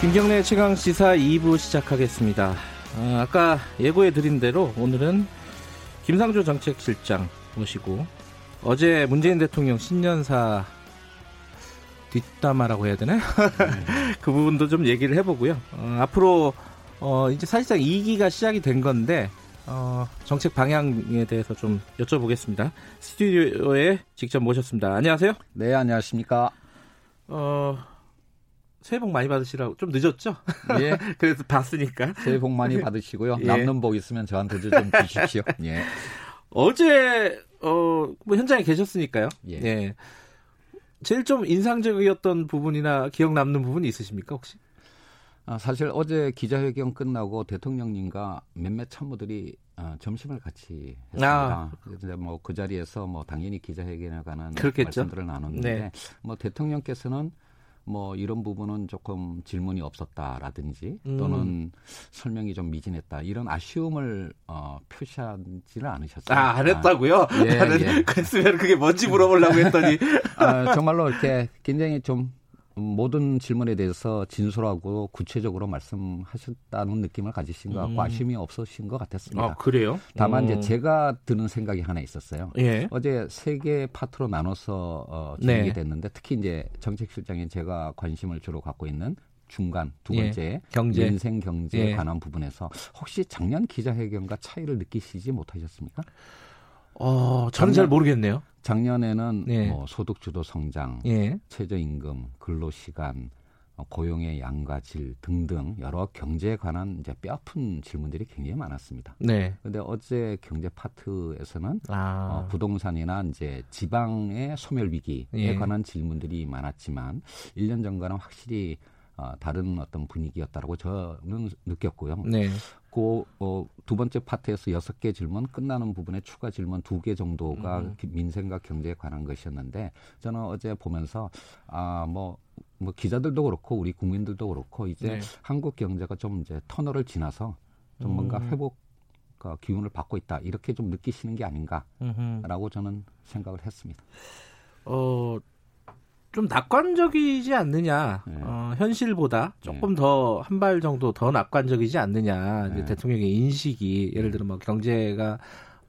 김경래 최강 시사 2부 시작하겠습니다. 아, 아까 예고해 드린 대로 오늘은 김상조 정책실장 모시고 어제 문재인 대통령 신년사 뒷담화라고 해야 되나? [laughs] 그 부분도 좀 얘기를 해보고요. 어, 앞으로 어, 이제 사실상 2기가 시작이 된 건데 어, 정책 방향에 대해서 좀 여쭤보겠습니다. 스튜디오에 직접 모셨습니다. 안녕하세요. 네, 안녕하십니까. 어, 새해 복 많이 받으시라고 좀 늦었죠? 예. [laughs] 그래서 봤으니까. 새해 복 많이 받으시고요. 예. 남는 복 있으면 저한테 좀 주십시오. [laughs] 예. 어제 어, 뭐 현장에 계셨으니까요. 예. 예. 제일 좀 인상적이었던 부분이나 기억 남는 부분이 있으십니까, 혹시? 아, 사실 어제 기자회견 끝나고 대통령님과 몇몇 참모들이 어, 점심을 같이 했습니다. 아. 뭐그 자리에서 뭐 당연히 기자회견에 관한 그렇겠죠? 말씀들을 나눴는데 네. 뭐 대통령께서는 뭐 이런 부분은 조금 질문이 없었다라든지 음. 또는 설명이 좀 미진했다 이런 아쉬움을 어, 표시하지는 않으셨어요. 아, 안 했다고요? 예, 나는 예. 그랬으면 그게 뭔지 물어보려고 했더니 [laughs] 아, 정말로 이렇게 굉장히 좀 모든 질문에 대해서 진솔하고 구체적으로 말씀하셨다는 느낌을 가지신 것 같고 음. 아쉬움이 없으신 것 같았습니다. 아, 그래요? 다만 오. 이제 어. 제가 드는 생각이 하나 있었어요. 예. 어제 세 개 파트로 나눠서 어, 진행이 네. 됐는데 특히 이제 정책실장인 제가 관심을 주로 갖고 있는 중간 두 예. 번째 예. 경제. 민생 경제에 예. 관한 부분에서 혹시 작년 기자회견과 차이를 느끼시지 못하셨습니까? 어, 저는 작년, 잘 모르겠네요. 작년에는 예. 뭐 소득주도 성장, 예. 최저임금, 근로시간, 어, 고용의 양과 질 등등 여러 경제에 관한 이제 뼈아픈 질문들이 굉장히 많았습니다. 네. 근데 어제 경제 파트에서는 아. 어, 부동산이나 이제 지방의 소멸 위기에 예. 관한 질문들이 많았지만 1년 전과는 확실히 어, 다른 어떤 분위기였다라고 저는 느꼈고요. 네. 그, 어, 두 번째 파트에서 여섯 개 질문 끝나는 부분에 추가 질문 두 개 정도가 음. 민생과 경제에 관한 것이었는데 저는 어제 보면서 아, 뭐, 뭐 기자들도 그렇고 우리 국민들도 그렇고 이제 네. 한국 경제가 좀 이제 터널을 지나서 좀 음. 뭔가 회복 그 기운을 받고 있다 이렇게 좀 느끼시는 게 아닌가라고 저는 생각을 했습니다. 어 좀 낙관적이지 않느냐 네. 어, 현실보다 조금 네. 더한 발 정도 더 낙관적이지 않느냐 네. 대통령의 인식이 예를 들어 뭐 경제가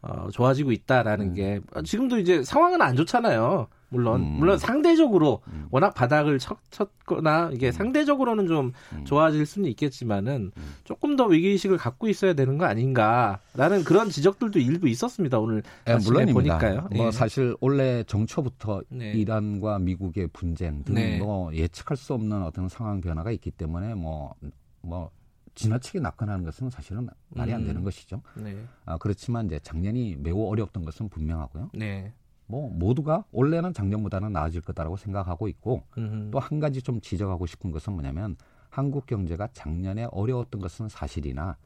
어, 좋아지고 있다라는 음. 게 지금도 이제 상황은 안 좋잖아요. 물론 음. 물론 상대적으로 음. 워낙 바닥을 쳤, 쳤거나 이게 음. 상대적으로는 좀 음. 좋아질 수는 있겠지만은 음. 조금 더 위기 의식을 갖고 있어야 되는 거 아닌가라는 그런 지적들도 일부 있었습니다 오늘 네, 물론입니다. 보니까요. 뭐 예. 사실 원래 정초부터 네. 이란과 미국의 분쟁 등뭐 네. 예측할 수 없는 어떤 상황 변화가 있기 때문에 뭐뭐 뭐 지나치게 낙관하는 것은 사실은 말이 안 되는 것이죠. 네. 아, 그렇지만 이제 작년이 매우 어려웠던 것은 분명하고요. 네. 뭐 모두가 올해는 작년보다는 나아질 거다라고 생각하고 있고 또 한 가지 좀 지적하고 싶은 것은 뭐냐면 한국 경제가 작년에 어려웠던 것은 사실이나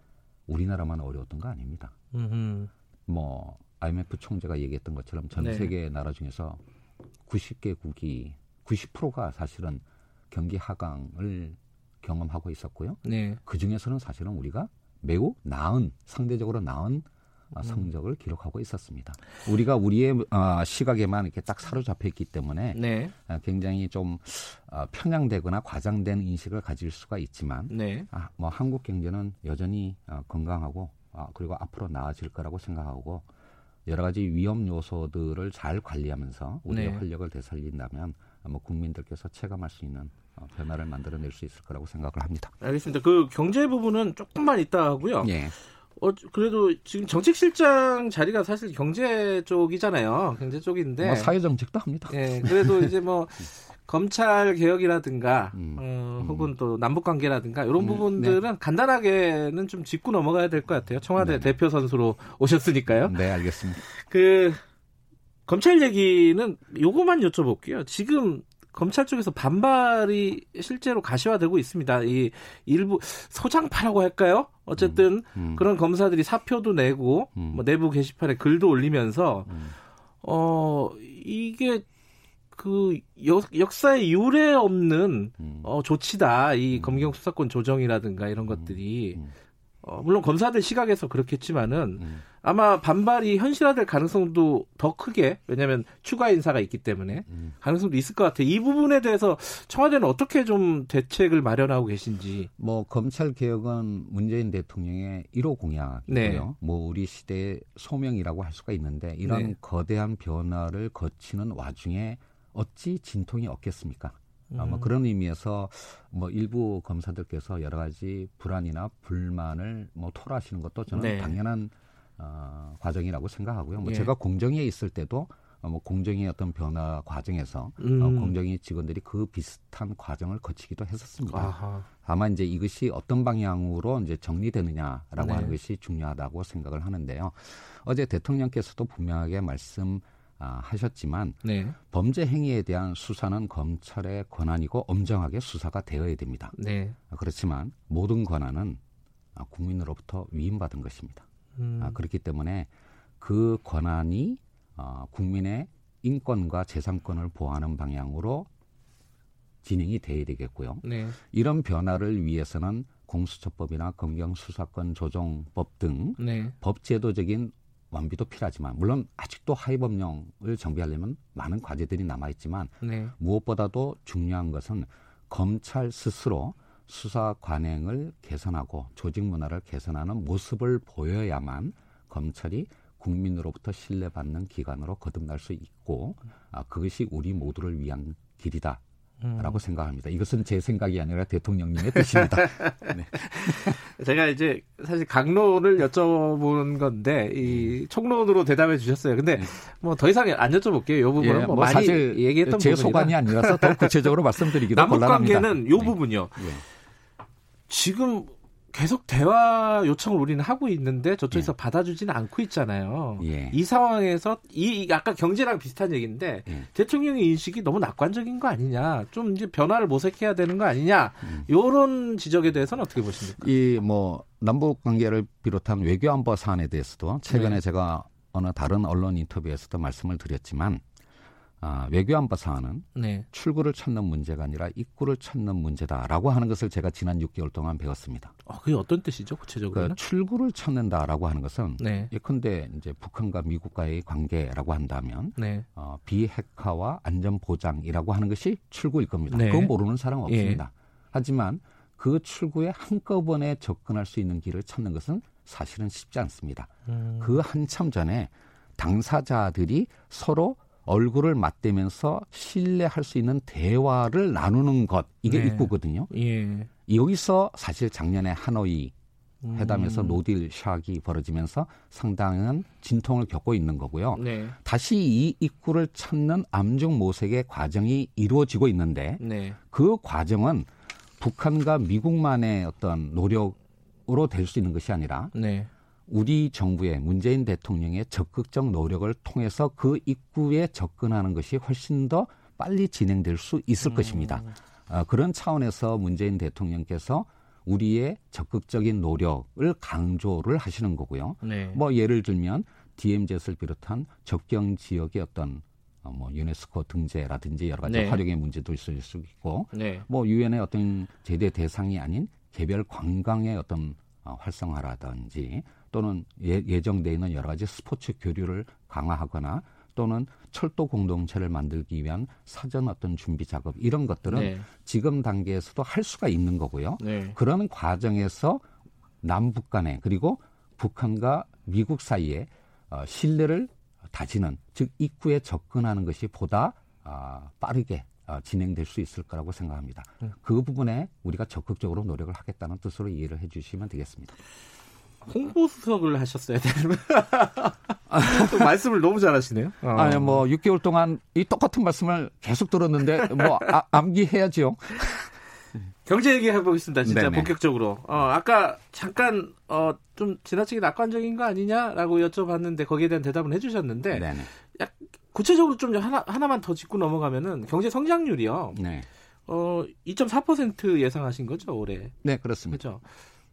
우리나라만 어려웠던 거 아닙니다. 음흠. 뭐 IMF 총재가 얘기했던 것처럼 전 네. 세계 나라 중에서 90개국이 90%가 사실은 경기 하강을 경험하고 있었고요. 네. 그 중에서는 사실은 우리가 매우 나은 상대적으로 나은. 성적을 기록하고 있었습니다. 우리가 우리의 어, 시각에만 이렇게 딱 사로잡혀 있기 때문에 네. 어, 굉장히 좀 편향되거나 과장된 인식을 가질 수가 있지만 네. 아, 뭐 한국 경제는 여전히 건강하고 그리고 앞으로 나아질 거라고 생각하고 여러 가지 위험 요소들을 잘 관리하면서 우리의 네. 활력을 되살린다면 뭐 국민들께서 체감할 수 있는 변화를 만들어낼 수 있을 거라고 생각을 합니다. 알겠습니다. 그 경제 부분은 조금만 있다 하고요. 예. 어, 그래도 지금 정책실장 자리가 사실 경제 쪽이잖아요. 경제 쪽인데. 뭐 사회정책도 합니다. 예, 그래도 [laughs] 이제 뭐 검찰 개혁이라든가 음, 어, 음. 혹은 또 남북 관계라든가 이런 음, 부분들은 네. 간단하게는 좀 짚고 넘어가야 될 것 같아요. 청와대 네. 대표 선수로 오셨으니까요. 네, 알겠습니다. 그 검찰 얘기는 요거만 여쭤볼게요. 지금 검찰 쪽에서 반발이 실제로 가시화되고 있습니다. 이 일부 소장파라고 할까요? 어쨌든 음, 음. 그런 검사들이 사표도 내고 음. 뭐 내부 게시판에 글도 올리면서 음. 어 이게 그 역, 역사에 유례 없는 음. 어, 조치다. 이 음. 검경 수사권 조정이라든가 이런 것들이 어, 물론 검사들 시각에서 그렇겠지만은 음. 아마 반발이 현실화될 가능성도 더 크게 왜냐하면 추가 인사가 있기 때문에 음. 가능성도 있을 것 같아요. 이 부분에 대해서 청와대는 어떻게 좀 대책을 마련하고 계신지. 뭐 검찰 개혁은 문재인 대통령의 1호 공약이고요. 네. 뭐 우리 시대의 소명이라고 할 수가 있는데 이런 네. 거대한 변화를 거치는 와중에 어찌 진통이 없겠습니까? 음. 아마 그런 의미에서 뭐 일부 검사들께서 여러 가지 불안이나 불만을 뭐 토로하시는 것도 저는 네. 당연한 어, 과정이라고 생각하고요. 뭐 예. 제가 공정위에 있을 때도 어, 뭐 공정의 어떤 변화 과정에서 어, 음. 어, 공정위 직원들이 그 비슷한 과정을 거치기도 했었습니다. 아하. 다만 이제 이것이 어떤 방향으로 이제 정리되느냐라고 네. 하는 것이 중요하다고 생각을 하는데요. 어제 대통령께서도 분명하게 말씀 아, 하셨지만 네. 범죄 행위에 대한 수사는 검찰의 권한이고 엄정하게 수사가 되어야 됩니다. 네. 아, 그렇지만 모든 권한은 아, 국민으로부터 위임받은 것입니다. 음. 아, 그렇기 때문에 그 권한이 어, 국민의 인권과 재산권을 보호하는 방향으로 진행이 돼야 되겠고요. 네. 이런 변화를 위해서는 공수처법이나 검경수사권 조정법 등 네. 법제도적인 완비도 필요하지만 물론 아직도 하위법령을 정비하려면 많은 과제들이 남아 있지만 네. 무엇보다도 중요한 것은 검찰 스스로 수사 관행을 개선하고 조직 문화를 개선하는 모습을 보여야만 검찰이 국민으로부터 신뢰받는 기관으로 거듭날 수 있고 아, 그것이 우리 모두를 위한 길이다. 라고 음. 생각합니다. 이것은 제 생각이 아니라 대통령님의 뜻입니다. [laughs] 네. [laughs] 제가 이제 사실 강론을 여쭤본 건데 이 음. 총론으로 대답해 주셨어요. 근데 네. 뭐더 이상 안 여쭤볼게요. 이 부분은 예, 뭐, 뭐 많이 사실 얘기했던 제 소관이 아니라서 더 구체적으로 [laughs] 말씀드리기도 남북 관계는 이 네. 부분요. 네. 지금 계속 대화 요청을 우리는 하고 있는데 저쪽에서 예. 받아주지는 않고 있잖아요. 예. 이 상황에서 이 아까 경제랑 비슷한 얘기인데 예. 대통령의 인식이 너무 낙관적인 거 아니냐, 좀 이제 변화를 모색해야 되는 거 아니냐, 음. 이런 지적에 대해서는 어떻게 보십니까? 이 뭐 남북 관계를 비롯한 외교안보 사안에 대해서도 최근에 네. 제가 어느 다른 언론 인터뷰에서도 말씀을 드렸지만 아, 외교 안보 사안은 네. 출구를 찾는 문제가 아니라 입구를 찾는 문제다라고 하는 것을 제가 지난 6개월 동안 배웠습니다. 아, 그게 어떤 뜻이죠, 구체적으로? 그러니까 출구를 찾는다라고 하는 것은 네. 예컨대 이제 북한과 미국과의 관계라고 한다면 네. 어, 비핵화와 안전 보장이라고 하는 것이 출구일 겁니다. 네. 그건 모르는 사람 없습니다. 예. 하지만 그 출구에 한꺼번에 접근할 수 있는 길을 찾는 것은 사실은 쉽지 않습니다. 음. 그 한참 전에 당사자들이 서로 얼굴을 맞대면서 신뢰할 수 있는 대화를 나누는 것 이게 네. 입구거든요. 예. 여기서 사실 작년에 하노이 회담에서 음. 노딜 샥이 벌어지면서 상당한 진통을 겪고 있는 거고요. 네. 다시 이 입구를 찾는 암중 모색의 과정이 이루어지고 있는데 네. 그 과정은 북한과 미국만의 어떤 노력으로 될 수 있는 것이 아니라 네. 우리 정부의 문재인 대통령의 적극적 노력을 통해서 그 입구에 접근하는 것이 훨씬 더 빨리 진행될 수 있을 음. 것입니다. 어, 그런 차원에서 문재인 대통령께서 우리의 적극적인 노력을 강조를 하시는 거고요. 네. 뭐 예를 들면 DMZ를 비롯한 접경 지역의 어떤 어, 뭐 유네스코 등재라든지 여러 가지 네. 활용의 문제도 있을 수 있고 네. 뭐 유엔의 어떤 제대 대상이 아닌 개별 관광의 어떤 어, 활성화라든지 또는 예, 정돼 있는 여러 가지 스포츠 교류를 강화하거나 또는 철도 공동체를 만들기 위한 사전 어떤 준비 작업 이런 것들은 네. 지금 단계에서도 할 수가 있는 거고요. 네. 그런 과정에서 남북 간에 그리고 북한과 미국 사이에 어, 신뢰를 다지는 즉 입구에 접근하는 것이 보다 어, 빠르게 어, 진행될 수 있을 거라고 생각합니다. 네. 그 부분에 우리가 적극적으로 노력을 하겠다는 뜻으로 이해를 해주시면 되겠습니다. 홍보 수석을 하셨어야 되는 [laughs] 말씀을 너무 잘하시네요. 어. 아니 뭐 6개월 동안 이 똑같은 말씀을 계속 들었는데 뭐 아, 암기해야죠. 경제 얘기 해 보겠습니다. 진짜 네네. 본격적으로. 어, 아까 잠깐 어, 좀 지나치게 낙관적인 거 아니냐라고 여쭤봤는데 거기에 대한 대답은 해주셨는데 약 구체적으로 좀 하나 하나만 더 짚고 넘어가면은 경제 성장률이요. 네. 어, 2.4% 예상하신 거죠, 올해? 네, 그렇습니다. 그렇죠.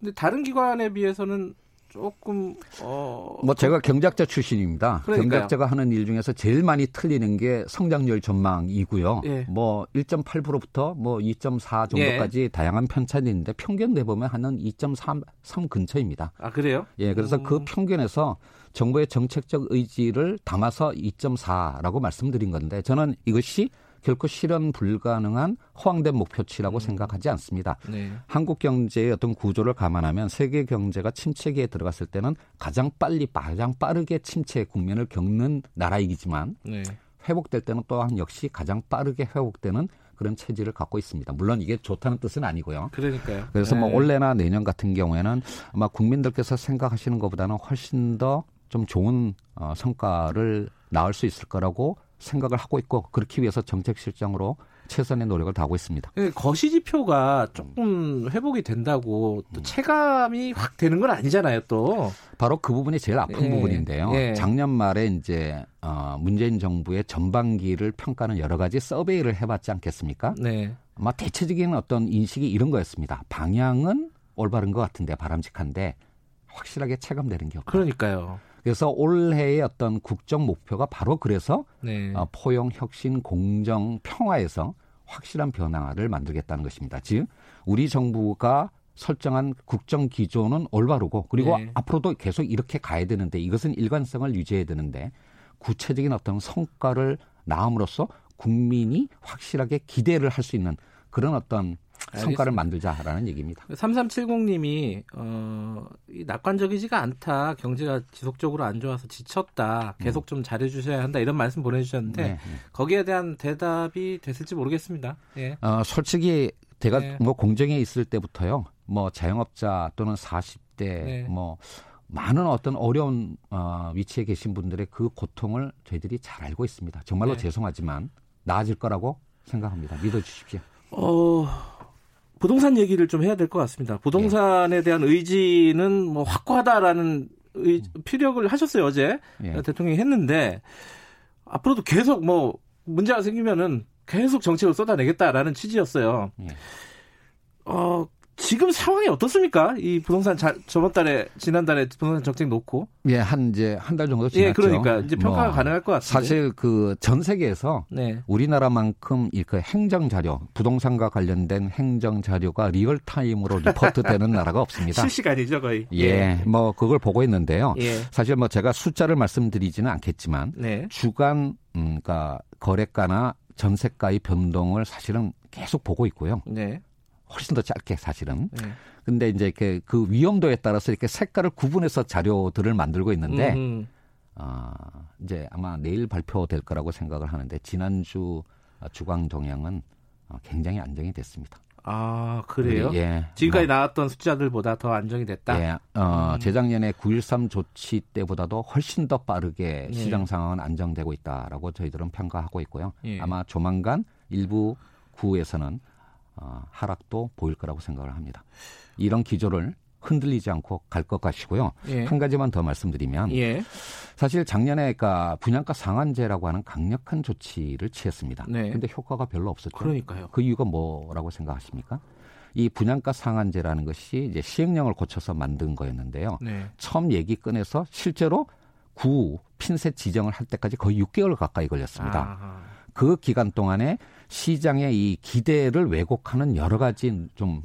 근데 다른 기관에 비해서는 조금 어... 뭐 제가 경작자 출신입니다. 그러니까요. 경작자가 하는 일 중에서 제일 많이 틀리는 게 성장률 전망이고요. 예. 뭐 1.8%부터 뭐 2.4 정도까지 예. 다양한 편차이 있는데 평균 내보면 하는 2.3 근처입니다. 아 그래요? 예, 그래서 그 음... 그 평균에서 정부의 정책적 의지를 담아서 2.4라고 말씀드린 건데 저는 이것이 결코 실현 불가능한 허황된 목표치라고 음. 생각하지 않습니다. 네. 한국 경제의 어떤 구조를 감안하면 세계 경제가 침체기에 들어갔을 때는 가장 빨리 가장 빠르게 침체 국면을 겪는 나라이기지만 네. 회복될 때는 또한 역시 가장 빠르게 회복되는 그런 체질을 갖고 있습니다. 물론 이게 좋다는 뜻은 아니고요. 그러니까요. 그래서 뭐 네. 뭐 올해나 내년 같은 경우에는 아마 국민들께서 생각하시는 것보다는 훨씬 더 좀 좋은 어, 성과를 낳을 수 있을 거라고 생각을 하고 있고 그렇기 위해서 정책 실장으로 최선의 노력을 다하고 있습니다. 예, 거시 지표가 조금 회복이 된다고 또 음. 체감이 확 되는 건 아니잖아요, 또. 바로 그 부분이 제일 아픈 예, 부분인데요. 예. 작년 말에 이제 어, 문재인 정부의 전반기를 평가하는 여러 가지 서베이를 해봤지 않겠습니까? 네. 아마 대체적인 어떤 인식이 이런 거였습니다. 방향은 올바른 것 같은데 바람직한데 확실하게 체감되는 게 없다. 그러니까요. 그래서 올해의 어떤 국정 목표가 바로 그래서 네. 어, 포용, 혁신, 공정, 평화에서 확실한 변화를 만들겠다는 것입니다. 즉 우리 정부가 설정한 국정 기조는 올바르고 그리고 네. 앞으로도 계속 이렇게 가야 되는데 이것은 일관성을 유지해야 되는데 구체적인 어떤 성과를 낳음으로써 국민이 확실하게 기대를 할 수 있는 그런 어떤 성과를 만들자라는 얘기입니다. 3370님이 어, 낙관적이지가 않다. 경제가 지속적으로 안 좋아서 지쳤다. 계속 좀 잘해 주셔야 한다. 이런 말씀 보내 주셨는데 네, 네. 거기에 대한 대답이 됐을지 모르겠습니다. 예. 어, 솔직히 제가 네. 뭐 공정에 있을 때부터요. 뭐 자영업자 또는 40대 뭐 많은 어떤 어려운 어, 위치에 계신 분들의 그 고통을 저희들이 잘 알고 있습니다. 정말로 네. 죄송하지만 나아질 거라고 생각합니다. 믿어 주십시오. 어, 부동산 얘기를 좀 해야 될 것 같습니다. 부동산에 대한 의지는 뭐 확고하다라는 의, 피력을 하셨어요 어제 예. 대통령이 했는데 앞으로도 계속 뭐 문제가 생기면은 계속 정책을 쏟아내겠다라는 취지였어요. 예. 어 지금 상황이 어떻습니까? 이 부동산 자, 저번 달에 지난달에 부동산 정책 놓고 예, 한 이제 한 달 정도 지났죠. 예, 그러니까 이제 평가가 뭐, 가능할 것 같습니다. 사실 그 전 세계에서 네. 우리나라만큼 이 그 행정 자료, 부동산과 관련된 행정 자료가 real time으로 리포트되는 [laughs] 나라가 없습니다. 실시간이죠, 거의. 예, 예. 뭐 그걸 보고 있는데요. 예. 사실 뭐 제가 숫자를 말씀드리지는 않겠지만 네. 주간 음, 그러니까 거래가나 전세가의 변동을 사실은 계속 보고 있고요. 네. 훨씬 더 짧게 사실은. 네. 근데 이제 이렇게 그 위험도에 따라서 이렇게 색깔을 구분해서 자료들을 만들고 있는데 음. 어, 이제 아마 내일 발표될 거라고 생각을 하는데 지난주 주광 동향은 어, 굉장히 안정이 됐습니다. 아 그래요? 예. 지금까지 뭐, 나왔던 숫자들보다 더 안정이 됐다. 예. 어, 음. 재작년에 9.13 조치 때보다도 훨씬 더 빠르게 예. 시장 상황은 안정되고 있다라고 저희들은 평가하고 있고요. 예. 아마 조만간 일부 구에서는 어, 하락도 보일 거라고 생각을 합니다. 이런 기조를 흔들리지 않고 갈 것 같시고요. 예. 한 가지만 더 말씀드리면 예. 사실 작년에 그러니까 분양가 상한제라고 하는 강력한 조치를 취했습니다. 네. 근데 효과가 별로 없었죠. 그러니까요. 그 이유가 뭐라고 생각하십니까? 이 분양가 상한제라는 것이 이제 시행령을 고쳐서 만든 거였는데요. 네. 처음 얘기 꺼내서 실제로 구 핀셋 지정을 할 때까지 거의 6개월 가까이 걸렸습니다. 아하. 그 기간 동안에 시장의 이 기대를 왜곡하는 여러 가지 좀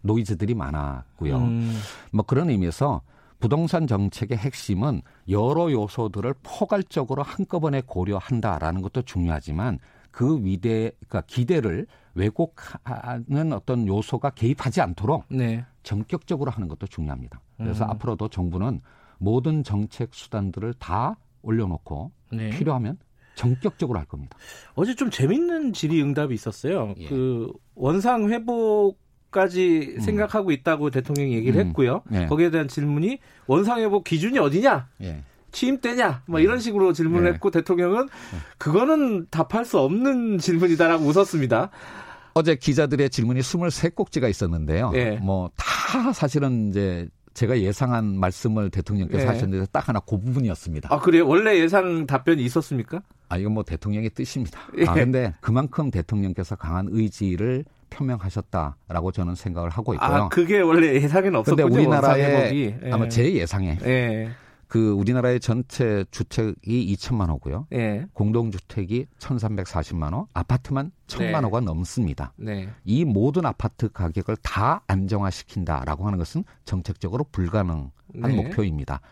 노이즈들이 많았고요. 음. 뭐 그런 의미에서 부동산 정책의 핵심은 여러 요소들을 포괄적으로 한꺼번에 고려한다라는 것도 중요하지만 그 위대, 그러니까 기대를 왜곡하는 어떤 요소가 개입하지 않도록 네. 전격적으로 하는 것도 중요합니다. 그래서 음. 앞으로도 정부는 모든 정책 수단들을 다 올려놓고 네. 필요하면 전격적으로 할 겁니다. 어제 좀 재밌는 질의응답이 있었어요. 예. 그 원상 회복 까지 음. 생각하고 있다고 대통령이 얘기를 음. 했고요. 예. 거기에 대한 질문이 원상 회복 기준이 어디냐? 예. 취임 때냐? 뭐 이런 예. 식으로 질문을 예. 했고 대통령은 예. 그거는 답할 수 없는 질문이다라고 웃었습니다. 어제 기자들의 질문이 23꼭지가 있었는데요. 뭐 다 사실은 이제 제가 예상한 말씀을 대통령께서 네. 하셨는데 딱 하나 그 부분이었습니다. 아, 그래요? 원래 예상 답변이 있었습니까? 아, 이건 뭐 대통령의 뜻입니다. 예. 아, 근데 그만큼 대통령께서 강한 의지를 표명하셨다라고 저는 생각을 하고 있고요. 아, 그게 원래 예상에는 없었군요. 근데 우리나라의 예. 아마 제 예상에 예. 그 우리나라의 전체 주택이 2천만 호고요. 예. 공동주택이 1,340만 호, 아파트만 1,000만 네. 호가 넘습니다. 네. 이 모든 아파트 가격을 다 안정화시킨다라고 하는 것은 정책적으로 불가능한 네. 목표입니다.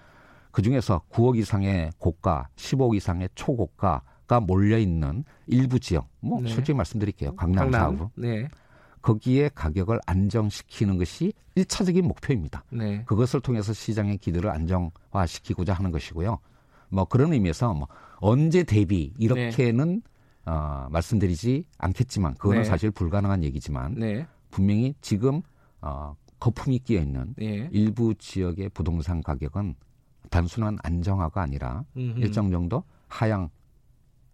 그 중에서 9억 이상의 고가, 10억 이상의 초고가가 몰려 있는 일부 지역, 뭐 네. 솔직히 말씀드릴게요. 강남, 강남. 사구. 네. 거기에 가격을 안정시키는 것이 1차적인 목표입니다. 네. 그것을 통해서 시장의 기대를 안정화시키고자 하는 것이고요. 뭐 그런 의미에서 뭐 언제 대비 이렇게는 네. 어, 말씀드리지 않겠지만 그거는 네. 사실 불가능한 얘기지만 네. 분명히 지금 어, 거품이 끼어 있는 네. 일부 지역의 부동산 가격은 단순한 안정화가 아니라 음흠. 일정 정도 하향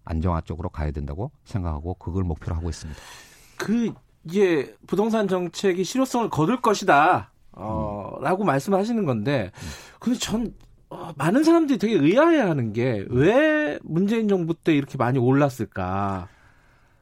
안정화 쪽으로 가야 된다고 생각하고 그걸 목표로 하고 있습니다. 그 이게 부동산 정책이 실효성을 거둘 것이다. 어, 라고 말씀하시는 건데, 근데 전, 어, 많은 사람들이 되게 의아해 하는 게, 왜 문재인 정부 때 이렇게 많이 올랐을까?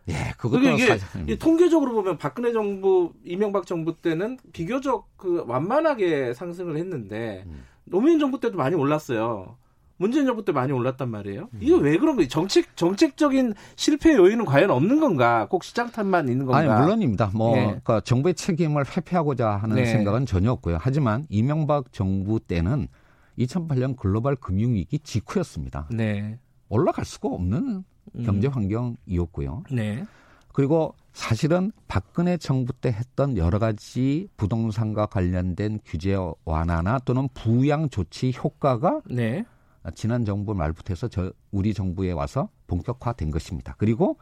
예, 그것도 이게, 사실... 이게 통계적으로 보면 박근혜 정부, 이명박 정부 때는 비교적 그 완만하게 상승을 했는데, 음. 노무현 정부 때도 많이 올랐어요. 문재인 정부 때 많이 올랐단 말이에요. 음. 이거 왜 그런 거예요? 정책 정책적인 실패 요인은 과연 없는 건가? 꼭 시장 탓만 있는 건가? 아니 물론입니다. 뭐 네. 그러니까 정부의 책임을 회피하고자 하는 네. 생각은 전혀 없고요. 하지만 이명박 정부 때는 2008년 글로벌 금융위기 직후였습니다. 네. 올라갈 수가 없는 음. 경제 환경이었고요. 네. 그리고 사실은 박근혜 정부 때 했던 여러 가지 부동산과 관련된 규제 완화나 또는 부양 조치 효과가 네. 지난 정부 말부터 해서 저 우리 정부에 와서 본격화된 것입니다. 그리고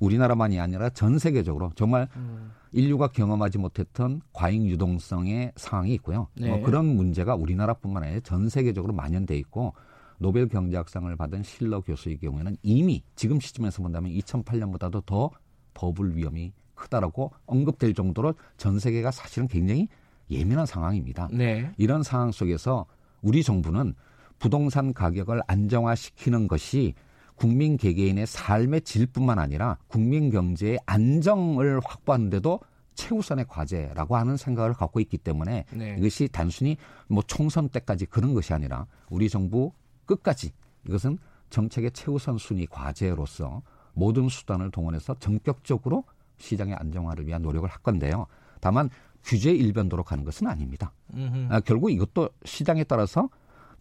우리나라만이 아니라 전 세계적으로 정말 음. 인류가 경험하지 못했던 과잉 유동성의 상황이 있고요. 네. 뭐 그런 문제가 우리나라뿐만 아니라 전 세계적으로 만연돼 있고 노벨 경제학상을 받은 실러 교수의 경우에는 이미 지금 시점에서 본다면 2008년보다도 더 버블 위험이 크다라고 언급될 정도로 전 세계가 사실은 굉장히 예민한 상황입니다. 네. 이런 상황 속에서 우리 정부는 부동산 가격을 안정화시키는 것이 국민 개개인의 삶의 질뿐만 아니라 국민 경제의 안정을 확보하는데도 최우선의 과제라고 하는 생각을 갖고 있기 때문에 네. 이것이 단순히 뭐 총선 때까지 그런 것이 아니라 우리 정부 끝까지 이것은 정책의 최우선 순위 과제로서 모든 수단을 동원해서 전격적으로 시장의 안정화를 위한 노력을 할 건데요. 다만 규제 일변도로 가는 것은 아닙니다. 아, 결국 이것도 시장에 따라서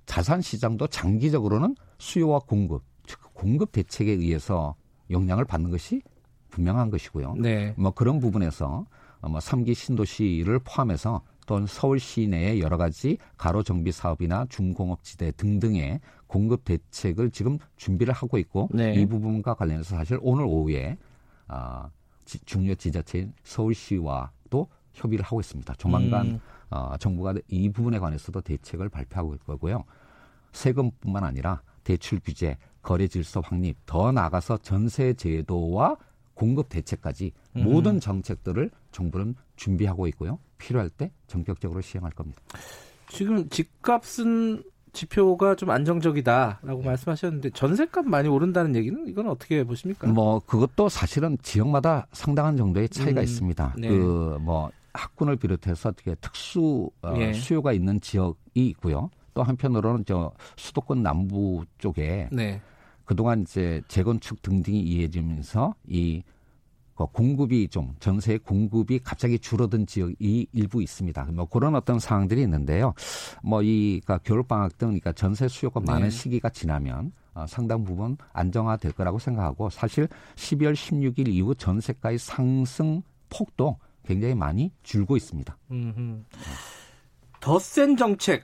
자산 시장도 장기적으로는 수요와 공급, 즉 공급 대책에 의해서 영향을 받는 것이 분명한 것이고요. 네. 뭐 그런 부분에서 뭐 3기 신도시를 포함해서 또는 서울 시내의 여러 가지 가로 정비 사업이나 중공업 지대 등등의 공급 대책을 지금 준비를 하고 있고 네. 이 부분과 관련해서 사실 오늘 오후에 아, 지, 중요 지자체인 서울시와도 협의를 하고 있습니다. 조만간 음. 어, 정부가 이 부분에 관해서도 대책을 발표하고 있고요. 세금뿐만 아니라 대출 규제, 거래 질서 확립, 더 나아가서 전세 제도와 공급 대책까지 음. 모든 정책들을 정부는 준비하고 있고요. 필요할 때 전격적으로 시행할 겁니다. 지금 집값은 지표가 좀 안정적이다라고 네. 말씀하셨는데 전세값 많이 오른다는 얘기는 이건 어떻게 보십니까? 뭐 그것도 사실은 지역마다 상당한 정도의 차이가 음, 있습니다. 네. 그뭐 학군을 비롯해서 어떻게 특수 어, 예. 수요가 있는 지역이 있고요. 또 한편으로는 저 수도권 남부 쪽에 네. 그동안 이제 재건축 등등이 이해지면서 이그 공급이 좀 전세 공급이 갑자기 줄어든 지역이 일부 있습니다. 뭐 그런 어떤 상황들이 있는데요. 뭐이 그러니까 겨울 방학 등 그러니까 전세 수요가 많은 네. 시기가 지나면 어, 상당 부분 안정화될 거라고 생각하고 사실 12월 16일 이후 전세가의 상승 폭도 굉장히 많이 줄고 있습니다. 더센 정책.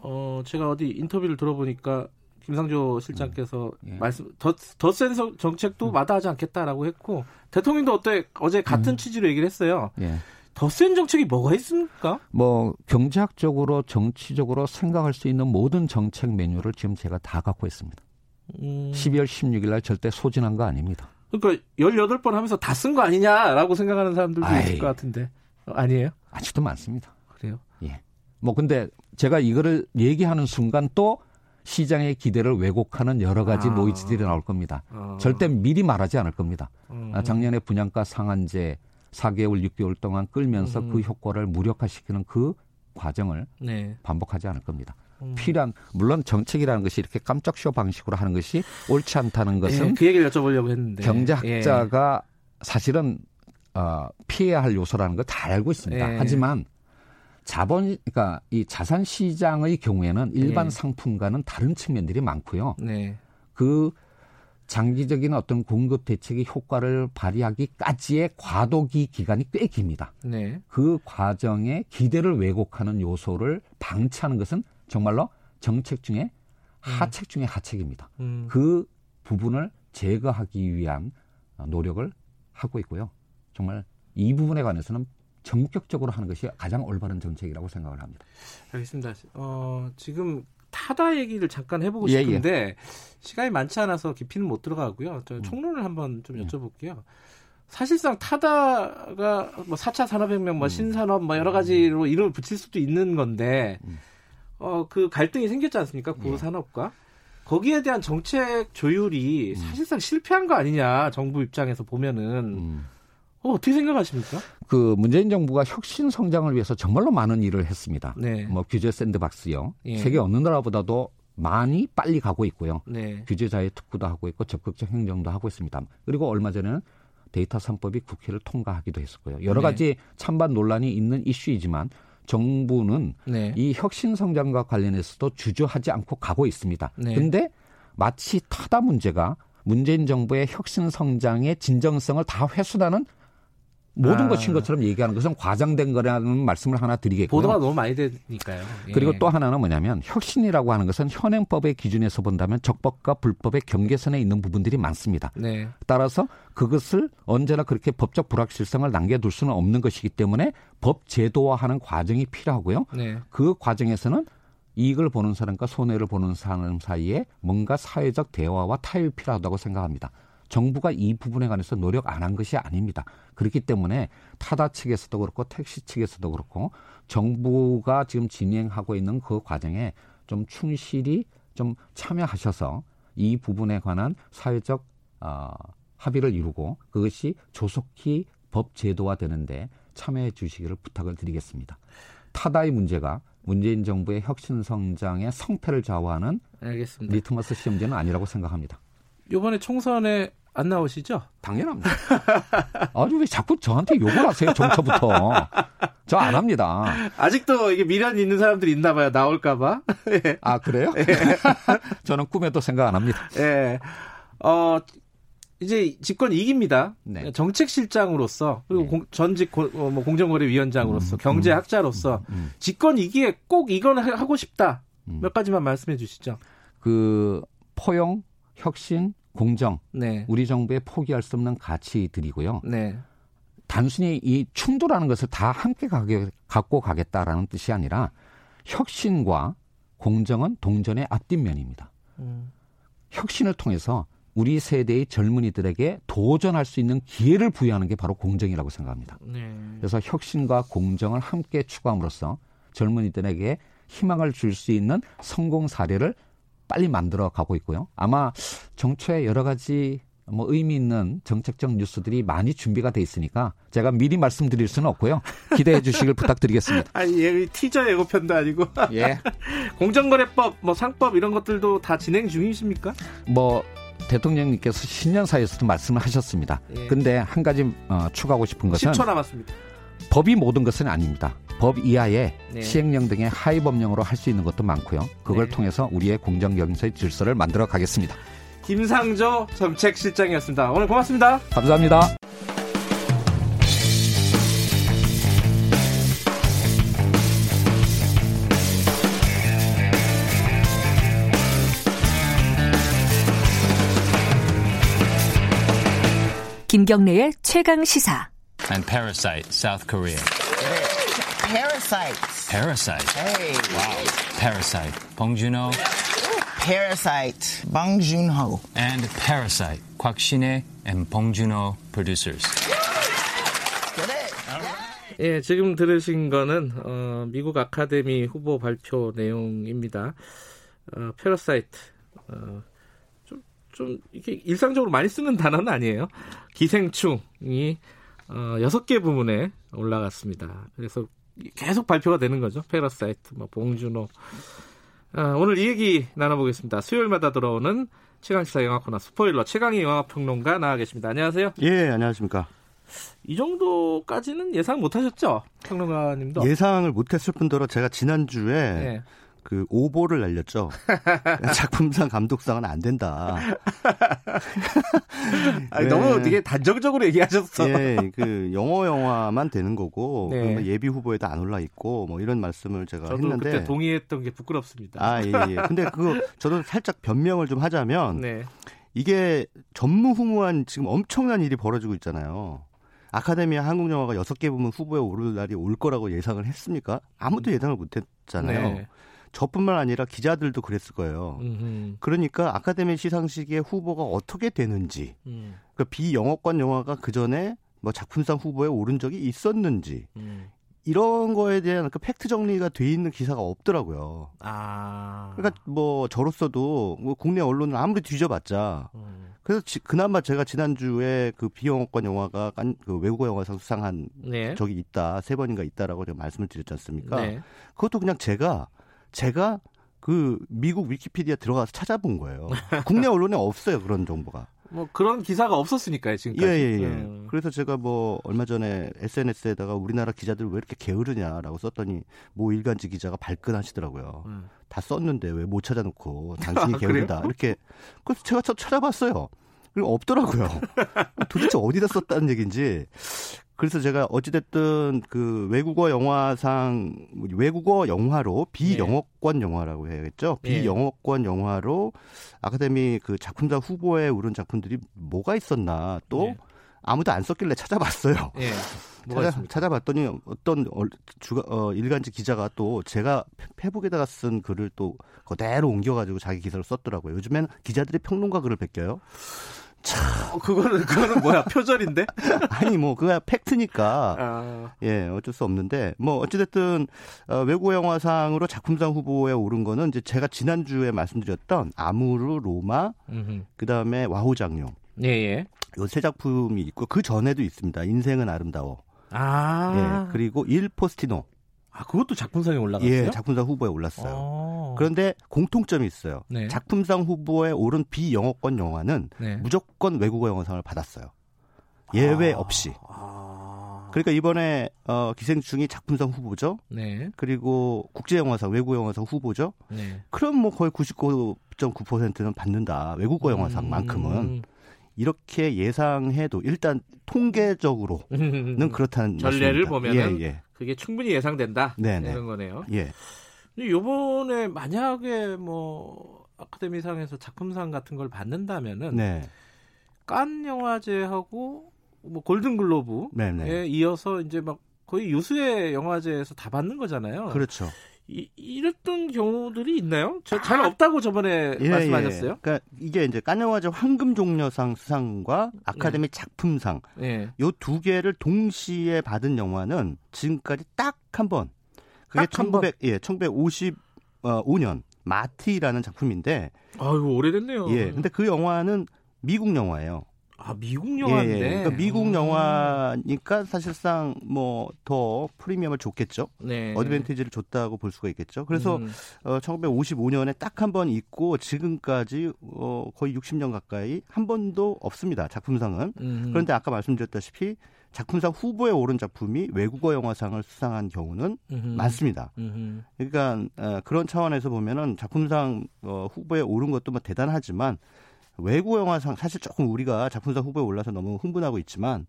어, 제가 어디 인터뷰를 들어보니까 김상조 실장께서 음, 예. 말씀 더센 정책도 음. 마다하지 않겠다라고 했고 대통령도 어때 어제 같은 음. 취지로 얘기를 했어요. 예. 더센 정책이 뭐가 있습니까? 뭐 경제학적으로 정치적으로 생각할 수 있는 모든 정책 메뉴를 지금 제가 다 갖고 있습니다. 음. 12월 16일 날 절대 소진한 거 아닙니다. 그러니까 18번 하면서 다 쓴 거 아니냐라고 생각하는 사람들도 아이. 있을 것 같은데. 아니에요? 아직도 많습니다. 그래요? 예. 뭐 근데 제가 이거를 얘기하는 순간 또 시장의 기대를 왜곡하는 여러 가지 아. 노이즈들이 나올 겁니다. 아. 절대 미리 말하지 않을 겁니다. 음. 작년에 분양가 상한제 4개월, 6개월 동안 끌면서 음. 그 효과를 무력화시키는 그 과정을 네. 반복하지 않을 겁니다. 음. 필요한 물론 정책이라는 것이 이렇게 깜짝 쇼 방식으로 하는 것이 옳지 않다는 것은 예, 그 얘기를 여쭤보려고 했는데 경제학자가 예. 사실은 어, 피해야 할 요소라는 걸 다 알고 있습니다. 예. 하지만 자본 그러니까 이 자산 시장의 경우에는 일반 네. 상품과는 다른 측면들이 많고요. 네. 그 장기적인 어떤 공급 대책의 효과를 발휘하기까지의 과도기 기간이 꽤 깁니다. 네. 그 과정에 기대를 왜곡하는 요소를 방치하는 것은 정말로 정책 중에 음. 하책 중에 하책입니다. 음. 그 부분을 제거하기 위한 노력을 하고 있고요. 정말 이 부분에 관해서는 전격적으로 하는 것이 가장 올바른 정책이라고 생각을 합니다. 알겠습니다. 어, 지금 타다 얘기를 잠깐 해보고 싶은데 예, 예. 시간이 많지 않아서 깊이는 못 들어가고요. 저 음. 총론을 한번 좀 예. 여쭤볼게요. 사실상 타다가 뭐 4차 산업혁명, 뭐 음. 신산업, 뭐 여러 가지로 이름을 붙일 수도 있는 건데, 음. 어, 그 갈등이 생겼지 않습니까? 구산업과. 거기에 대한 정책 조율이 사실상 실패한 거 아니냐, 정부 입장에서 보면은. 어, 어떻게 생각하십니까? 그 문재인 정부가 혁신 성장을 위해서 정말로 많은 일을 했습니다. 네. 뭐 규제 샌드박스요. 예. 세계 어느 나라보다도 많이 빨리 가고 있고요. 네. 규제 자유 특구도 하고 있고 적극적 행정도 하고 있습니다. 그리고 얼마 전에는 데이터 3법이 국회를 통과하기도 했었고요. 여러 네. 가지 찬반 논란이 있는 이슈이지만 정부는 네. 이 혁신 성장과 관련해서도 주저하지 않고 가고 있습니다. 네. 근데 마치 타다 문제가 문재인 정부의 혁신 성장의 진정성을 다 회수하는 모든 아. 것인 것처럼 얘기하는 것은 과장된 거라는 말씀을 하나 드리겠고요. 보도가 너무 많이 되니까요. 예. 그리고 또 하나는 뭐냐면 혁신이라고 하는 것은 현행법의 기준에서 본다면 적법과 불법의 경계선에 있는 부분들이 많습니다. 네. 따라서 그것을 언제나 그렇게 법적 불확실성을 남겨둘 수는 없는 것이기 때문에 법 제도화하는 과정이 필요하고요. 네. 그 과정에서는 이익을 보는 사람과 손해를 보는 사람 사이에 뭔가 사회적 대화와 타협이 필요하다고 생각합니다. 정부가 이 부분에 관해서 노력 안 한 것이 아닙니다. 그렇기 때문에 타다 측에서도 그렇고 택시 측에서도 그렇고 정부가 지금 진행하고 있는 그 과정에 좀 충실히 좀 참여하셔서 이 부분에 관한 사회적 어, 합의를 이루고 그것이 조속히 법 제도화 되는데 참여해 주시기를 부탁을 드리겠습니다. 타다의 문제가 문재인 정부의 혁신 성장의 성패를 좌우하는 알겠습니다. 리트머스 시험지는 아니라고 생각합니다. 이번에 총선에 안 나오시죠? 당연합니다. [laughs] 아주 왜 자꾸 저한테 욕을 하세요, 정초부터. 저 안 합니다. 아직도 이게 미련이 있는 사람들이 있나 봐요, 나올까봐. [laughs] 예. 아, 그래요? 예. [laughs] 저는 꿈에도 생각 안 합니다. 예. 어, 이제 집권 이깁니다. 네. 정책실장으로서 그리고 네. 공, 전직 고, 어, 뭐 공정거래위원장으로서 음, 경제학자로서 음, 음, 음. 이기에 꼭 이건 하고 싶다. 음. 몇 가지만 말씀해 주시죠. 그 포용, 혁신, 공정, 네. 우리 정부의 포기할 수 없는 가치들이고요. 네. 단순히 이 충돌하는 것을 다 함께 가게, 갖고 가겠다라는 뜻이 아니라 혁신과 공정은 동전의 앞뒷면입니다. 음. 혁신을 통해서 우리 세대의 젊은이들에게 도전할 수 있는 기회를 부여하는 게 바로 공정이라고 생각합니다. 네. 그래서 혁신과 공정을 함께 추구함으로써 젊은이들에게 희망을 줄 수 있는 성공 사례를 빨리 만들어 가고 있고요. 아마 정초에 여러 가지 뭐 의미 있는 정책적 뉴스들이 많이 준비가 돼 있으니까 제가 미리 말씀드릴 수는 없고요. 기대해 주시길 [laughs] 부탁드리겠습니다. 아니, 예, 티저 예고편도 아니고. 예. [laughs] 공정거래법, 뭐 상법 이런 것들도 다 진행 중이십니까? 뭐 대통령님께서 신년사에서도 말씀을 하셨습니다. 예. 근데 한 가지 어, 추가하고 싶은 것은 10초 남았습니다. 법이 모든 것은 아닙니다. 법 이하의 네. 시행령 등의 하위 법령으로 할 수 있는 것도 많고요. 그걸 네. 통해서 우리의 공정 경제 질서를 만들어 가겠습니다. 김상조 정책실장이었습니다. 오늘 고맙습니다. 감사합니다. 김경래의 최강 시사. And Parasite, South Korea. Parasites. Parasite. Hey. Wow. Parasite. Bong Joon-ho. Parasite. Bong Joon-ho. And Parasite. Kwak Sin-ae and Bong Joon-ho producers. 예, 지금 들으신 거는 어, 미국 아카데미 후보 발표 내용입니다. 어, Parasite. 어, 좀, 좀, 이게 일상적으로 많이 쓰는 단어는 아니에요. 기생충이 어, 6개 부문에 올라갔습니다. 그래서 계속 발표가 되는 거죠. Parasite, 뭐, 봉준호. 어, 오늘 이 얘기 나눠보겠습니다. 수요일마다 돌아오는 최강시사 영화 코너 스포일러 최강희 영화평론가 나와 계십니다. 안녕하세요. 예, 안녕하십니까. 이 정도까지는 예상 못하셨죠, 평론가님도? 예상을 못했을 뿐더러 제가 지난주에 네. 그 오보를 날렸죠. [laughs] 작품상 감독상은 안 된다. [laughs] 아니, 네. 너무 되게 단정적으로 얘기하셨어. 예, 그 영어 영화만 되는 거고 네. 예비 후보에도 안 올라 있고 뭐 이런 말씀을 제가 저도 했는데 그때 동의했던 게 부끄럽습니다. 아, 예, 예. 근데 그거 저도 살짝 변명을 좀 하자면 네. 이게 전무후무한 지금 엄청난 일이 벌어지고 있잖아요. 아카데미 한국 영화가 6개 부문 후보에 오를 날이 올 거라고 예상을 했습니까? 아무도 예상을 못 했잖아요. 네. 저뿐만 아니라 기자들도 그랬을 거예요. 음흠. 그러니까 아카데미 시상식의 후보가 어떻게 되는지, 음. 그 비영어권 영화가 그 전에 뭐 작품상 후보에 오른 적이 있었는지 음. 이런 거에 대한 그 팩트 정리가 돼 있는 기사가 없더라고요. 아. 그러니까 뭐 저로서도 뭐 국내 언론을 아무리 뒤져봤자 음. 그래서 지, 그나마 제가 지난주에 그 비영어권 영화가 깐, 그 외국어 영화상 수상한 네. 적이 있다 세 번인가 있다라고 제가 말씀을 드렸지 않습니까? 네. 그것도 그냥 제가 제가 그 미국 위키피디아 들어가서 찾아본 거예요. 국내 언론에 없어요 그런 정보가. 뭐 그런 기사가 없었으니까요 지금까지. 예예예. 예, 예. 음. 그래서 제가 뭐 얼마 전에 SNS에다가 우리나라 기자들 왜 이렇게 게으르냐라고 썼더니 뭐 일간지 기자가 발끈하시더라고요. 음. 다 썼는데 왜 못 찾아놓고 당신이 [laughs] 아, 게으르다 이렇게. 그래서 제가 찾아봤어요. 그리고 없더라고요. [laughs] 도대체 어디다 썼다는 얘기인지. 그래서 제가 어찌됐든 그 외국어 영화상 외국어 영화로 비영어권 영화라고 해야겠죠. 네. 비영어권 영화로 아카데미 그 작품상 후보에 오른 작품들이 뭐가 있었나 또 네. 아무도 안 썼길래 찾아봤어요. 네. [laughs] 찾아, 찾아봤더니 어떤 주가 어, 일간지 기자가 또 제가 페북에다가 쓴 글을 또 그대로 옮겨가지고 자기 기사를 썼더라고요. 요즘엔 기자들이 평론가 글을 베껴요. 참, 어, 그거는, 그거는 뭐야, 표절인데? [laughs] 아니, 뭐, 그거 팩트니까. 아. 예, 어쩔 수 없는데, 뭐, 어찌됐든, 어, 외국 영화상으로 작품상 후보에 오른 거는 이제 제가 지난 주에 말씀드렸던 아무르, 로마, 그 다음에 와호장룡. 예, 예. 요세 작품이 있고, 그 전에도 있습니다. 인생은 아름다워. 아. 예, 그리고 일 포스티노. 아, 그것도 작품상에 올라갔어요? 예, 작품상 후보에 올랐어요. 아~ 그런데 공통점이 있어요. 네. 작품상 후보에 오른 비영어권 영화는 네. 무조건 외국어 영화상을 받았어요. 예외 아~ 없이. 아~ 그러니까 이번에 어, 기생충이 작품상 후보죠. 네. 그리고 국제영화상, 외국어 영화상 후보죠. 네. 그럼 뭐 거의 99.9%는 받는다. 외국어 영화상만큼은. 음~ 이렇게 예상해도 일단 통계적으로는 [laughs] 그렇다는 전례를 보면은 예, 예. 그게 충분히 예상된다 네네. 이런 거네요. 예. 근데 요번에 만약에 뭐 아카데미상에서 작품상 같은 걸 받는다면은 네. 깐 영화제하고 뭐 골든글로브에 이어서 이제 막 거의 유수의 영화제에서 다 받는 거잖아요. 그렇죠. 이, 이랬던 경우들이 있나요? 저, 잘 없다고 저번에 예, 말씀하셨어요. 예. 그러니까 이게 이제 깐영화제 황금종려상 수상과 아카데미 예. 작품상 예. 요두 개를 동시에 받은 영화는 지금까지 딱 한 번. 그게 1900 예, 1955년 마티라는 작품인데 아유, 오래됐네요. 예. 근데 그 영화는 미국 영화예요. 아 미국 영화인데. 예, 예. 그러니까 미국 음. 영화니까 사실상 뭐 더 프리미엄을 줬겠죠. 네. 어드밴티지를 줬다고 볼 수가 있겠죠. 그래서 음. 어, 1955년에 딱 한 번 있고 지금까지 어, 거의 60년 가까이 한 번도 없습니다. 작품상은. 음. 그런데 아까 말씀드렸다시피 작품상 후보에 오른 작품이 외국어 영화상을 수상한 경우는 음흠. 많습니다. 음흠. 그러니까 어, 그런 차원에서 보면은 작품상 어, 후보에 오른 것도 뭐 대단하지만 외국 영화상 사실 조금 우리가 작품상 후보에 올라서 너무 흥분하고 있지만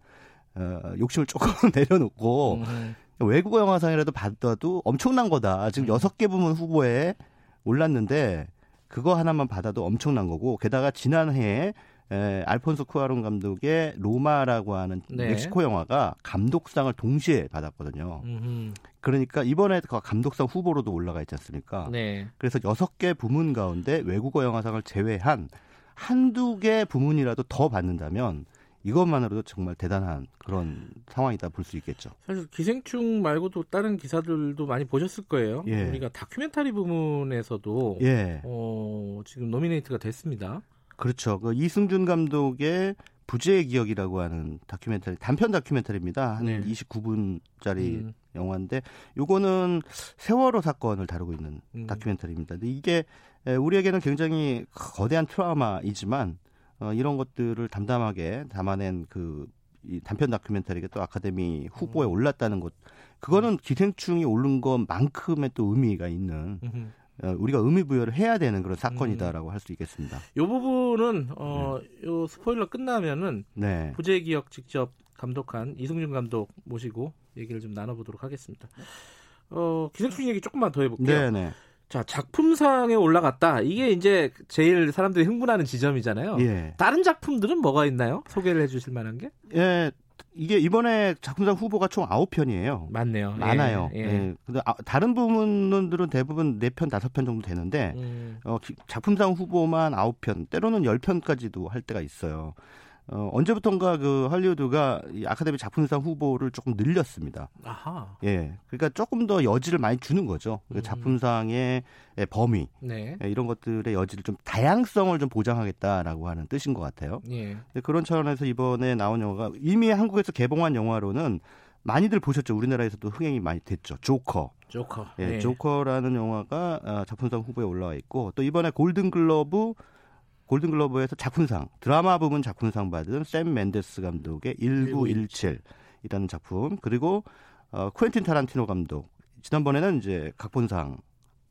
어, 욕심을 조금 [laughs] 내려놓고 음. 외국어 영화상이라도 받아도 엄청난 거다. 지금 음. 여섯 음. 개 부문 후보에 올랐는데 그거 하나만 받아도 엄청난 거고 게다가 지난해에 에, 알폰소 쿠아론 감독의 로마라고 하는 네. 멕시코 영화가 감독상을 동시에 받았거든요. 음흠. 그러니까 이번에 그 감독상 후보로도 올라가 있지 않습니까? 네. 그래서 여섯 개 부문 가운데 외국어 영화상을 제외한 한두 개 부문이라도 더 받는다면 이것만으로도 정말 대단한 그런 상황이다 볼 수 있겠죠. 사실 기생충 말고도 다른 기사들도 많이 보셨을 거예요. 예. 우리가 다큐멘터리 부문에서도 예. 어, 지금 노미네이트가 됐습니다. 그렇죠. 그 이승준 감독의 부재의 기억이라고 하는 다큐멘터리 단편 다큐멘터리입니다. 한 네. 29분짜리 음. 영화인데 요거는 세월호 사건을 다루고 있는 음. 다큐멘터리입니다. 근데 이게 우리에게는 굉장히 거대한 트라우마이지만 어, 이런 것들을 담담하게 담아낸 그 이 단편 다큐멘터리가 또 아카데미 후보에 음. 올랐다는 것 그거는 기생충이 오른 것만큼의 또 의미가 있는 어, 우리가 의미 부여를 해야 되는 그런 사건이다라고 음. 할수 있겠습니다. 이 부분은 어, 네. 요 스포일러 끝나면은 네. 부재 기억 직접 감독한 이승준 감독 모시고 얘기를 좀 나눠보도록 하겠습니다. 어, 기생충 얘기 조금만 더 해볼게요. 네네. 네. 자, 작품상에 올라갔다. 이게 이제 제일 사람들이 흥분하는 지점이잖아요. 예. 다른 작품들은 뭐가 있나요? 소개를 해 주실 만한 게? 예. 이게 이번에 작품상 후보가 총 9편이에요. 맞네요. 많아요. 예. 예. 예. 근데 아, 다른 부분들은 대부분 4편, 5편 정도 되는데 음. 어, 작품상 후보만 9편, 때로는 10편까지도 할 때가 있어요. 어, 언제부턴가 그 할리우드가 이 아카데미 작품상 후보를 조금 늘렸습니다. 아하. 예. 그러니까 조금 더 여지를 많이 주는 거죠. 그 음. 작품상의 범위. 네. 예, 이런 것들의 여지를 좀 다양성을 좀 보장하겠다라고 하는 뜻인 것 같아요. 예. 그런 차원에서 이번에 나온 영화가 이미 한국에서 개봉한 영화로는 많이들 보셨죠. 우리나라에서도 흥행이 많이 됐죠. 조커. 조커. 예, 네. 조커라는 영화가 아, 작품상 후보에 올라와 있고 또 이번에 골든 글러브 골든글러브에서 작품상 드라마 부분 작품상 받은 샘 멘데스 감독의 1917이라는 작품 그리고 어, 쿠엔틴 타란티노 감독 지난번에는 이제 각본상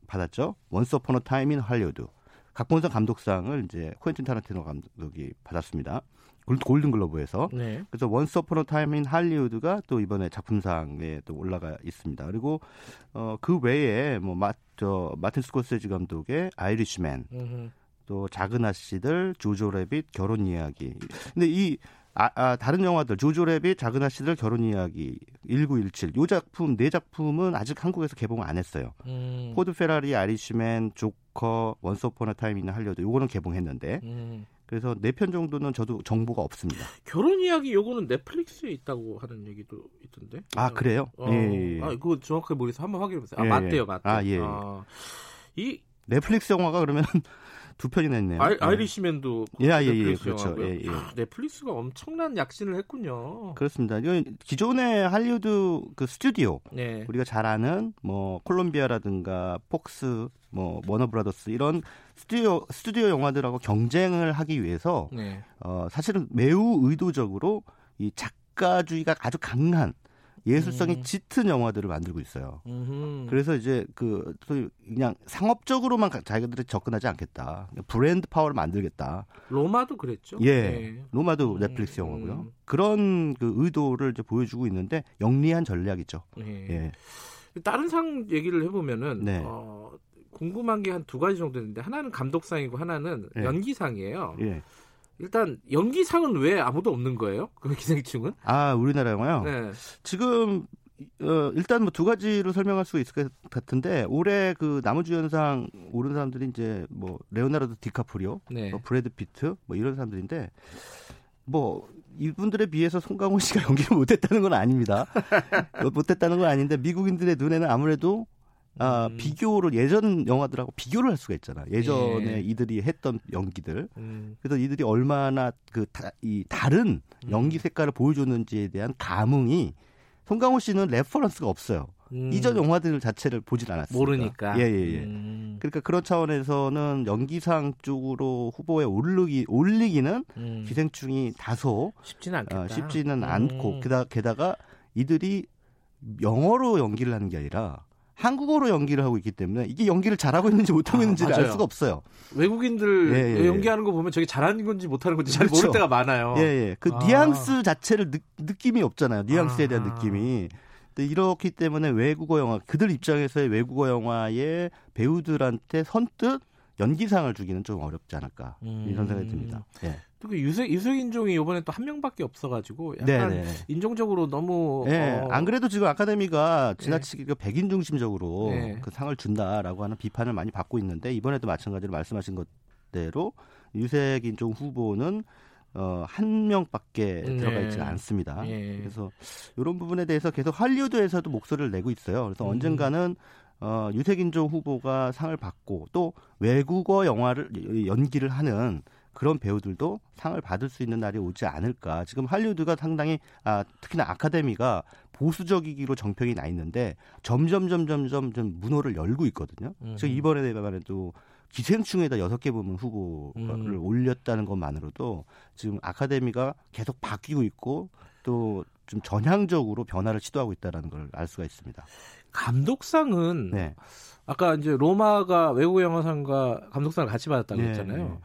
받았죠. Once Upon a Time in Hollywood 각본상 감독상을 이제 쿠엔틴 타란티노 감독이 받았습니다. 골든글러브에서 네. 그래서 Once Upon a Time in Hollywood가 또 이번에 작품상에 또 올라가 있습니다. 그리고 어, 그 외에 뭐 마, 저 마틴 스코세지 감독의 아이리시맨 또 작은 아씨들, 조조 래빗, 결혼 이야기. 근데 이 아, 아, 다른 영화들 조조 래빗, 작은 아씨들, 결혼 이야기, 1917. 요 작품 네 작품은 아직 한국에서 개봉 안 했어요. 음. 포드 페라리, 아이리시맨, 조커, Once Upon a Time in Hollywood 요거는 개봉했는데. 음. 그래서 네 편 정도는 저도 정보가 없습니다. 결혼 이야기 요거는 넷플릭스에 있다고 하는 얘기도 있던데. 아 그래요? 어, 예, 예. 아 그거 정확하게 모르겠어. 한번 확인해 보세요. 아 예, 맞대요, 맞대. 아 예. 아, 이 넷플릭스 영화가 그러면 두 편이나 있네요. 아, 아이리시맨도 예, 예, 예, 그렇죠. 예, 예. 아, 넷플릭스가 엄청난 약진을 했군요. 그렇습니다. 이건 기존의 할리우드 그 스튜디오 네. 우리가 잘 아는 뭐 콜롬비아라든가 폭스, 뭐 워너브라더스 이런 스튜디오 스튜디오 영화들하고 경쟁을 하기 위해서 네. 어, 사실은 매우 의도적으로 이 작가주의가 아주 강한 예술성이 음. 짙은 영화들을 만들고 있어요. 음흠. 그래서 이제 그 그냥 상업적으로만 자기들이 접근하지 않겠다. 브랜드 파워를 만들겠다. 로마도 그랬죠. 예, 네. 로마도 음. 넷플릭스 영화고요. 음. 그런 그 의도를 이제 보여주고 있는데 영리한 전략이죠. 네. 예. 다른 상 얘기를 해보면은 네. 어, 궁금한 게 한 두 가지 정도 있는데 하나는 감독상이고 하나는 예. 연기상이에요. 예. 일단 연기상은 왜 아무도 없는 거예요? 그 기생충은? 아 우리나라 영화요? 네. 지금 어, 일단 뭐 두 가지로 설명할 수 있을 것 같은데 올해 그 남우주연상 오른 사람들이 이제 뭐 레오나르도 디카프리오, 네. 뭐 브래드 피트 뭐 이런 사람들인데 뭐 이분들에 비해서 송강호 씨가 [laughs] 연기를 못했다는 건 아닙니다. 못했다는 건 아닌데 미국인들의 눈에는 아무래도 아, 음. 비교를 예전 영화들하고 비교를 할 수가 있잖아. 예전에 예. 이들이 했던 연기들. 음. 그래서 이들이 얼마나 그이 다른 음. 연기 색깔을 보여줬는지에 대한 감흥이 송강호 씨는 reference가 없어요. 음. 이전 영화들 자체를 보질 않았어요. 모르니까. 예, 예, 예. 음. 그러니까 그런 차원에서는 연기상 쪽으로 후보에 오르기, 올리기는 음. 기생충이 다소 쉽지는 않겠다. 어, 쉽지는 않고 게다가, 게다가 이들이 영어로 연기를 하는 게 아니라 한국어로 연기를 하고 있기 때문에 이게 연기를 잘하고 있는지 못하고 아, 있는지를 알 수가 없어요. 외국인들 예, 예, 예. 연기하는 거 보면 저게 잘하는 건지 못하는 건지 잘 그렇죠. 모를 때가 많아요. 예, 예. 그 아. 뉘앙스 자체를 느, 느낌이 없잖아요. 뉘앙스에 대한 아. 느낌이. 이렇기 때문에 외국어 영화, 그들 입장에서의 외국어 영화의 배우들한테 선뜻 연기상을 주기는 좀 어렵지 않을까 음. 이런 생각이 듭니다. 예. 그 유색 유색 인종이 이번에 또 한 명밖에 없어가지고 약간 네네. 인종적으로 너무 네. 어... 안 그래도 지금 아카데미가 지나치게 네. 백인 중심적으로 네. 그 상을 준다라고 하는 비판을 많이 받고 있는데 이번에도 마찬가지로 말씀하신 것대로 유색 인종 후보는 어, 한 명밖에 네. 들어가 있지 않습니다. 네. 그래서 이런 부분에 대해서 계속 할리우드에서도 목소리를 내고 있어요. 그래서 음. 언젠가는 어, 유색인종 후보가 상을 받고 또 외국어 영화를 연기를 하는 그런 배우들도 상을 받을 수 있는 날이 오지 않을까. 지금 할리우드가 상당히 아, 특히나 아카데미가 보수적이기로 정평이 나 있는데 점점 점점 점점 문호를 열고 있거든요. 음. 지금 이번에 말해도 기생충에다 여섯 개 부문 후보를 음. 올렸다는 것만으로도 지금 아카데미가 계속 바뀌고 있고 또 좀 전향적으로 변화를 시도하고 있다는 걸 알 수가 있습니다. 감독상은 네. 아까 이제 로마가 외국 영화상과 감독상을 같이 받았다고 네, 했잖아요. 네.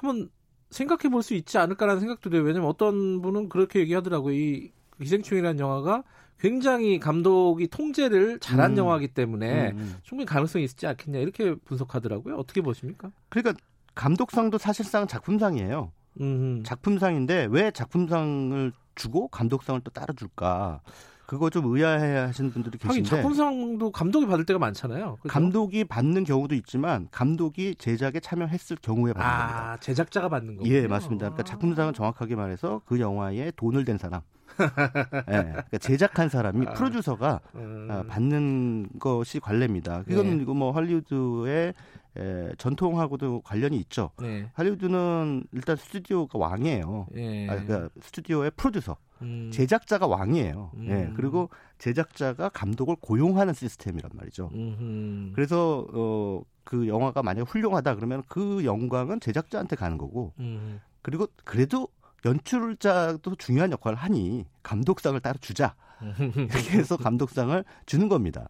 한번 생각해 볼 수 있지 않을까라는 생각도 돼요. 왜냐면 어떤 분은 그렇게 얘기하더라고요. 이 기생충이라는 영화가 굉장히 감독이 통제를 잘한 음. 영화이기 때문에 음, 음. 충분히 가능성이 있지 않겠냐 이렇게 분석하더라고요. 어떻게 보십니까? 그러니까 감독상도 사실상 작품상이에요. 음. 작품상인데 왜 작품상을 주고 감독상을 또 따로 줄까? 그거 좀 의아해 하시는 분들이 계신데. 작품상도 감독이 받을 때가 많잖아요. 그렇죠? 감독이 받는 경우도 있지만 감독이 제작에 참여했을 경우에 받는 아, 겁니다. 제작자가 받는 거군요. 예, 맞습니다. 그러니까 작품상은 정확하게 말해서 그 영화에 돈을 댄 사람. 예, 그러니까 제작한 사람이 아, 프로듀서가 음. 아, 받는 것이 관례입니다. 이건 네. 이거 뭐 할리우드의 에, 전통하고도 관련이 있죠. 네. 할리우드는 일단 스튜디오가 왕이에요. 네. 아, 그러니까 스튜디오의 프로듀서. 음. 제작자가 왕이에요. 음. 예. 그리고 제작자가 감독을 고용하는 시스템이란 말이죠. 음흠. 그래서 어, 그 영화가 만약에 훌륭하다 그러면 그 영광은 제작자한테 가는 거고. 음. 그리고 그래도 연출자도 중요한 역할을 하니 감독상을 따로 주자. [laughs] 이렇게 해서 감독상을 주는 겁니다.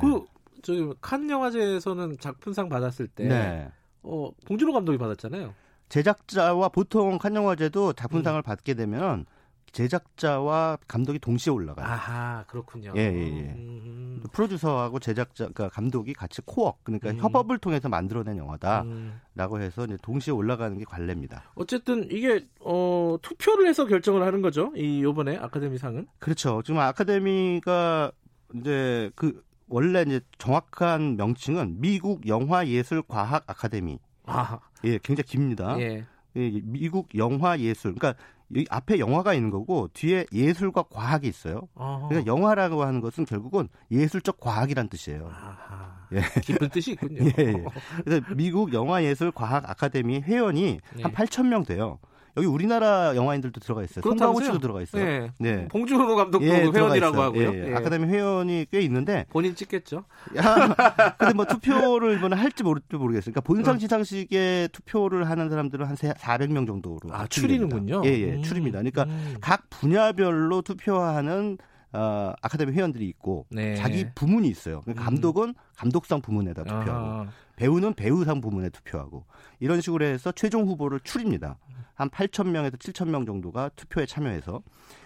그 네. 저기 칸 영화제에서는 작품상 받았을 때 네. 어, 봉준호 감독이 받았잖아요. 제작자와 보통 칸 영화제도 작품상을 음. 받게 되면 제작자와 감독이 동시에 올라가요. 아하, 그렇군요. 예, 예, 예. 음. 프로듀서하고 제작자, 그러니까 감독이 같이 코어, 그러니까 음. 협업을 통해서 만들어낸 영화다라고 음. 해서 이제 동시에 올라가는 게 관례입니다. 어쨌든 이게 어, 투표를 해서 결정을 하는 거죠. 이 요번에 아카데미상은? 그렇죠. 지금 아카데미가 이제 그 원래 이제 정확한 명칭은 미국 영화예술과학 아카데미. 아. 예, 굉장히 깁니다. 예. 미국 영화예술. 그러니까 여기 앞에 영화가 있는 거고 뒤에 예술과 과학이 있어요. 어허. 그러니까 영화라고 하는 것은 결국은 예술적 과학이란 뜻이에요. 아하. 예. 깊은 뜻이 있군요. [laughs] 예, 예. 그래서 미국 영화예술과학 아카데미 회원이 예. 한 8천 명 돼요. 여기 우리나라 영화인들도 들어가 있어요. 송강호 씨도 들어가 있어요. 네. 네. 봉준호 감독도 예, 회원이라고 하고요. 예, 예. 아카데미 회원이 꽤 있는데 본인 찍겠죠. 야, [laughs] 근데 뭐 투표를 이번에 할지 모를지 모르겠어요. 그러니까 본상 시상식에 투표를 하는 사람들은 한 400명 정도로 아, 추리는군요. 예, 예. 음. 추리입니다. 그러니까 음. 각 분야별로 투표하는 어, 아카데미 회원들이 있고 네. 자기 부문이 있어요. 그러니까 음. 감독은 감독상 부문에다 투표하고 아. 배우는 배우상 부문에 투표하고 이런 식으로 해서 최종 후보를 추립니다. 한 8천 명에서 7천 명 정도가 투표에 참여해서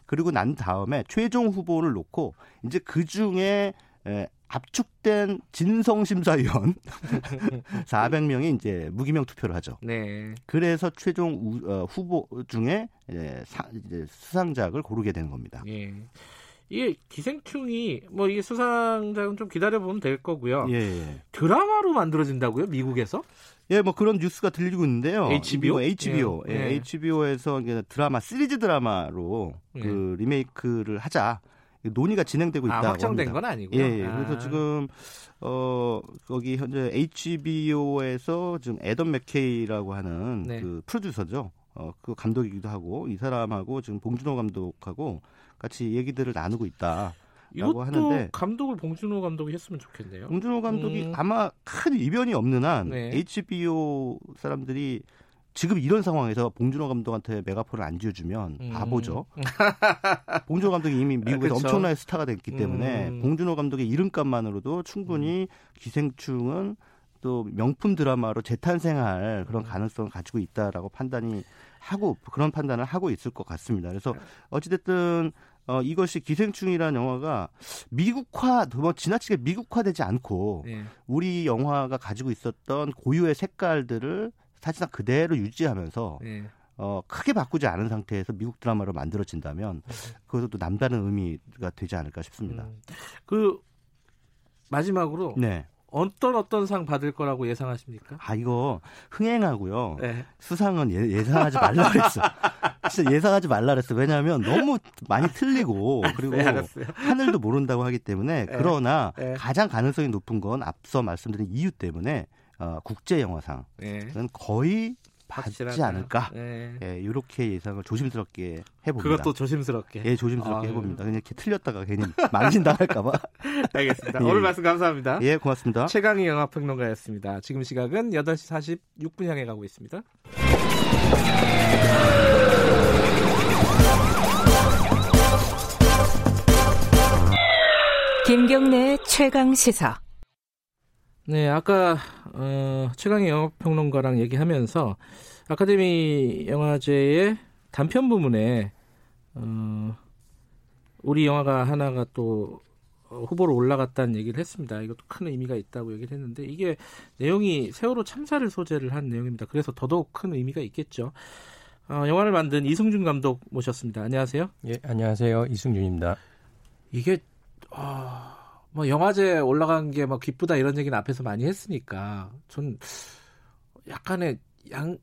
그리고 난 다음에 최종 후보를 놓고 이제 그 중에 에, 압축된 진성 심사위원 [laughs] 400명이 이제 무기명 투표를 하죠. 네. 그래서 최종 우, 어, 후보 중에 이제, 사, 이제 수상작을 고르게 되는 겁니다. 예. 이게 기생충이 뭐 이게 수상작은 좀 기다려 보면 될 거고요. 예, 예. 드라마로 만들어진다고요? 미국에서? 예, 뭐 그런 뉴스가 들리고 있는데요. HBO? HBO. 예, 예. 예. HBO에서 드라마 시리즈 드라마로 예. 그 리메이크를 하자. 논의가 진행되고 아, 있다고 아, 확정된 합니다. 건 아니고요. 예, 예. 아. 그래서 지금 어 거기 현재 HBO에서 지금 애덤 맥케이라고 하는 네. 그 프로듀서죠. 어, 그 감독이기도 하고 이 사람하고 지금 봉준호 감독하고 같이 얘기들을 나누고 있다. 라고 하는데 감독을 봉준호 감독이 했으면 좋겠네요. 봉준호 감독이 음. 아마 큰 이변이 없는 한 네. HBO 사람들이 지금 이런 상황에서 봉준호 감독한테 메가폰을 안 쥐어주면 음. 바보죠. [laughs] 봉준호 감독이 이미 미국에서 그쵸. 엄청나게 스타가 됐기 때문에 음. 봉준호 감독의 이름값만으로도 충분히 음. 기생충은 또 명품 드라마로 재탄생할 그런 음. 가능성을 가지고 있다라고 판단이 하고 그런 판단을 하고 있을 것 같습니다. 그래서 네. 어찌됐든 어, 이것이 기생충이라는 영화가 미국화, 뭐 지나치게 미국화되지 않고 네. 우리 영화가 가지고 있었던 고유의 색깔들을 사실상 그대로 유지하면서 네. 어, 크게 바꾸지 않은 상태에서 미국 드라마로 만들어진다면 네. 그것도 남다른 의미가 되지 않을까 싶습니다. 음. 그 마지막으로 네. 어떤 어떤 상 받을 거라고 예상하십니까? 아 이거 흥행하고요. 네. 수상은 예, 상하지 말라 그랬어. 진짜 예상하지 말라 그랬어. 왜냐하면 너무 많이 틀리고 [laughs] 그리고 네, 하늘도 모른다고 하기 때문에 네. 그러나 네. 가장 가능성이 높은 건 앞서 말씀드린 이유 때문에 어, 국제 영화상은 네. 거의 받지 않을까. 네. 예, 이렇게 예상을 조심스럽게 해봅니다. 그것도 조심스럽게. 예, 조심스럽게 아, 해봅니다. 그냥 이렇게 틀렸다가 괜히 망신당할까봐. [laughs] 알겠습니다. 예. 오늘 말씀 감사합니다. 예, 고맙습니다. 최강희 영화평론가였습니다. 지금 시각은 8시 46분 향해 가고 있습니다. 김경래 최강 시사. 네, 아까 어, 최강의 영화평론가랑 얘기하면서 아카데미 영화제의 단편 부문에 어, 우리 영화가 하나가 또 후보로 올라갔다는 얘기를 했습니다. 이것도 큰 의미가 있다고 얘기를 했는데 이게 내용이 세월호 참사를 소재를 한 내용입니다. 그래서 더더욱 큰 의미가 있겠죠. 어, 영화를 만든 이승준 감독 모셨습니다. 안녕하세요. 예, 안녕하세요. 이승준입니다. 이게 어, 뭐 영화제 올라간 게 뭐 기쁘다 이런 얘기는 앞에서 많이 했으니까 전 약간의 양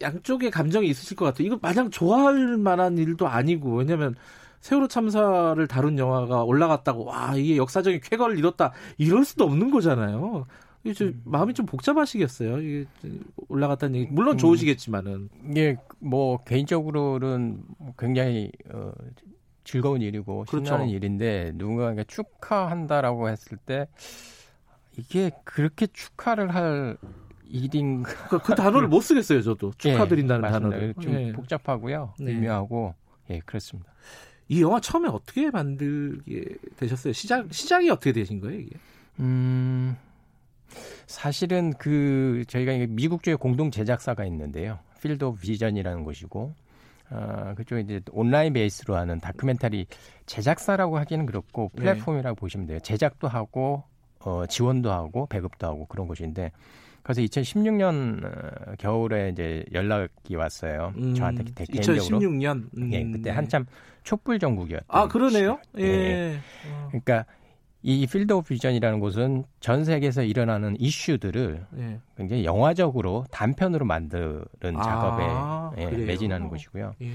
양쪽의 감정이 있으실 것 같아요. 이거 마냥 좋아할 만한 일도 아니고 왜냐면 세월호 참사를 다룬 영화가 올라갔다고 와 이게 역사적인 쾌거를 이뤘다 이럴 수도 없는 거잖아요. 이게 좀 음. 마음이 좀 복잡하시겠어요. 이게 올라갔다는 얘기 물론 음. 좋으시겠지만은 이게 뭐 개인적으로는 굉장히 어, 즐거운 일이고 그렇죠. 신나는 일인데 누군가가 축하한다라고 했을 때 이게 그렇게 축하를 할 일인 그, 그 단어를 못 쓰겠어요 저도. 예, 축하드린다는 네, 단어를. 좀 네. 복잡하고요. 네. 미묘하고. 예 그렇습니다. 이 영화 처음에 어떻게 만들게 되셨어요? 시작 시작이 어떻게 되신 거예요 이게? 음 사실은 그 저희가 미국 쪽에 공동 제작사가 있는데요. Field of Vision이라는 곳이고 어, 그쪽에 이제 온라인 베이스로 하는 다큐멘터리 제작사라고 하기는 그렇고 네. 플랫폼이라고 네. 보시면 돼요. 제작도 하고 어, 지원도 하고 배급도 하고 그런 곳인데 그래서 2016년 어, 겨울에 이제 연락이 왔어요. 음, 저한테 개인적으로. 2016년. 음, 예, 그때 네. 한참 촛불 정국이었던. 아 그러네요. 예. 예. 그러니까 이 Field of Vision이라는 곳은 전 세계에서 일어나는 이슈들을 예. 굉장히 영화적으로 단편으로 만드는 아, 작업에 예, 매진하는 곳이고요. 예.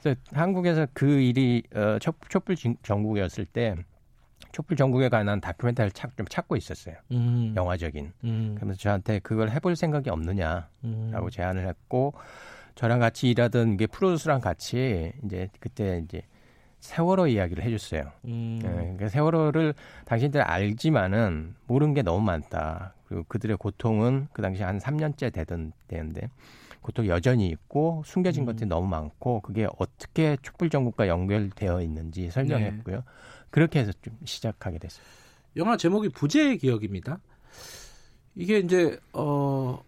그래서 한국에서 그 일이 어, 촛불 정국이었을 때 촛불 정국에 관한 다큐멘터리를 찾, 좀 찾고 있었어요. 음. 영화적인. 음. 그러면서 저한테 그걸 해볼 생각이 없느냐라고 음. 제안을 했고 저랑 같이 일하던 그 프로듀서랑 같이 이제 그때 이제 세월호 이야기를 해줬어요. 음. 네, 그러니까 세월호를 당신들 알지만은 모르는 게 너무 많다. 그리고 그들의 고통은 그 당시 한 3년째 되던 때인데 고통 여전히 있고 숨겨진 음. 것들이 너무 많고 그게 어떻게 촛불 전국과 연결되어 있는지 설명했고요. 네. 그렇게 해서 좀 시작하게 됐어요. 영화 제목이 부재의 기억입니다. 이게 이제 어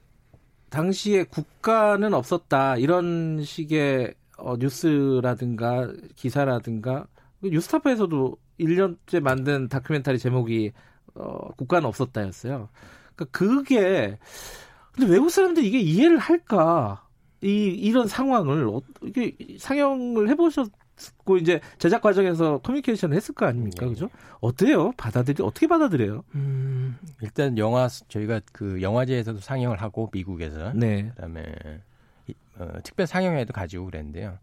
당시에 국가는 없었다 이런 식의 어, 뉴스라든가 기사라든가 뉴스타파에서도 1년째 만든 다큐멘터리 제목이 어, 국가는 없었다였어요. 그러니까 그게 근데 외국 사람들이 이게 이해를 할까? 이 이런 상황을 어, 이게 상영을 해보셨고 이제 제작 과정에서 커뮤니케이션을 했을 거 아닙니까, 네. 그죠? 어때요? 받아들이 어떻게 받아들여요? 음, 일단 영화 저희가 그 영화제에서도 상영을 하고 미국에서 네. 그다음에 어, 특별 상영회도 가지고 그랬는데요.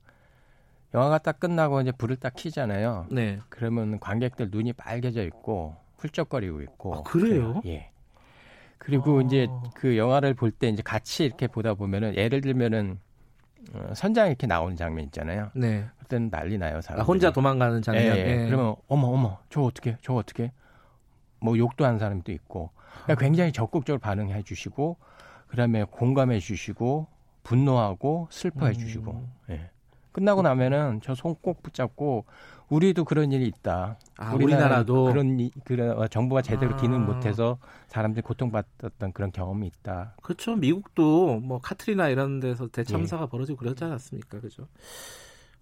영화가 딱 끝나고 이제 불을 딱 켜잖아요. 네. 그러면 관객들 눈이 빨개져 있고 훌쩍거리고 있고. 아, 그래요? 예. 그리고 아... 이제 그 영화를 볼 때 이제 같이 이렇게 보다 보면은 예를 들면은 어, 선장 이렇게 나오는 장면 있잖아요. 네. 그때는 난리 나요, 사람. 아, 혼자 도망가는 장면. 예, 예. 예. 그러면 어머 어머 저 어떻게 저 어떻게 뭐 욕도 하는 사람도 있고 그러니까 굉장히 적극적으로 반응해 주시고 그다음에 공감해 주시고 분노하고 슬퍼해 음. 주시고 예. 끝나고 나면은 저 손 꼭 붙잡고 우리도 그런 일이 있다. 아, 우리나라도 그런 그런 어, 정부가 제대로 아. 기능 못해서 사람들이 고통받았던 그런 경험이 있다. 그렇죠. 미국도 뭐 카트리나 이런 데서 대참사가 예. 벌어지고 그러지 않았습니까? 그죠.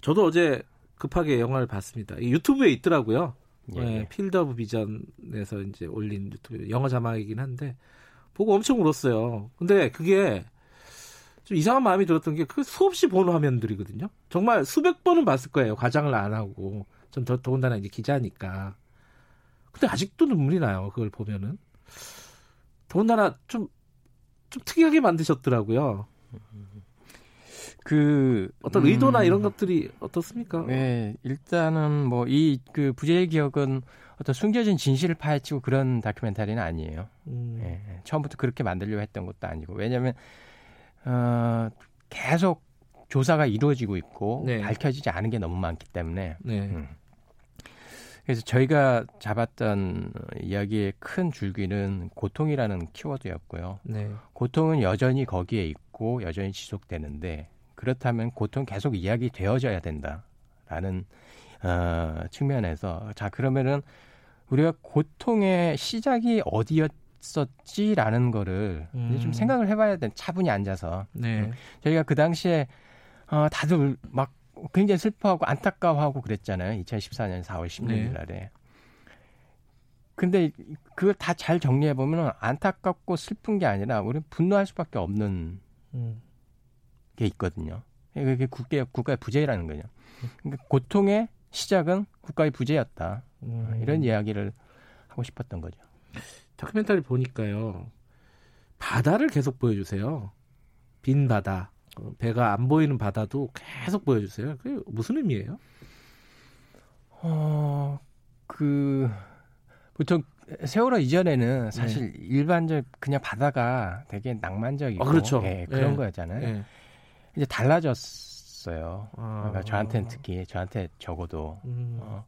저도 어제 급하게 영화를 봤습니다. 유튜브에 있더라고요. 예. 네, Field of Vision에서 이제 올린 유튜브 영어 자막이긴 한데 보고 엄청 울었어요. 근데 그게 좀 이상한 마음이 들었던 게 그 수없이 본 화면들이거든요. 정말 수백 번은 봤을 거예요. 과장을 안 하고. 전 더, 더군다나 이제 기자니까. 근데 아직도 눈물이 나요. 그걸 보면은. 더군다나 좀, 좀 특이하게 만드셨더라고요. 그 어떤 음, 의도나 이런 것들이 어떻습니까? 네, 일단은 뭐 이 그 부재의 기억은 어떤 숨겨진 진실을 파헤치고 그런 다큐멘터리는 아니에요. 음. 네, 처음부터 그렇게 만들려고 했던 것도 아니고 왜냐하면 어, 계속 조사가 이루어지고 있고 네. 밝혀지지 않은 게 너무 많기 때문에. 네. 음. 그래서 저희가 잡았던 이야기의 큰 줄기는 고통이라는 키워드였고요. 네. 고통은 여전히 거기에 있고 여전히 지속되는데 그렇다면 고통 계속 이야기 되어져야 된다라는 어, 측면에서 자 그러면은 우리가 고통의 시작이 어디였 었지라는 거를 음. 좀 음. 생각을 해봐야 돼 차분히 앉아서 네. 음. 저희가 그 당시에 어, 다들 막 굉장히 슬퍼하고 안타까워하고 그랬잖아요 2014년 4월 16일 날에 네. 근데 그걸 다 잘 정리해 보면 안타깝고 슬픈 게 아니라 우리는 분노할 수밖에 없는 음. 게 있거든요. 그게 국가 국가의 부재라는 거죠. 그러니까 고통의 시작은 국가의 부재였다. 음. 이런 이야기를 하고 싶었던 거죠. 다큐멘터리 보니까요. 바다를 계속 보여주세요. 빈 바다. 어, 배가 안 보이는 바다도 계속 보여주세요. 그게 무슨 의미예요? 어, 그, 보통 세월호 이전에는 사실 네. 일반적 그냥 바다가 되게 낭만적이고 아, 그렇죠. 예, 그런 네. 거였잖아요. 네. 이제 달라졌어요. 아. 그러니까 저한테는 특히 저한테 적어도. 음. 어.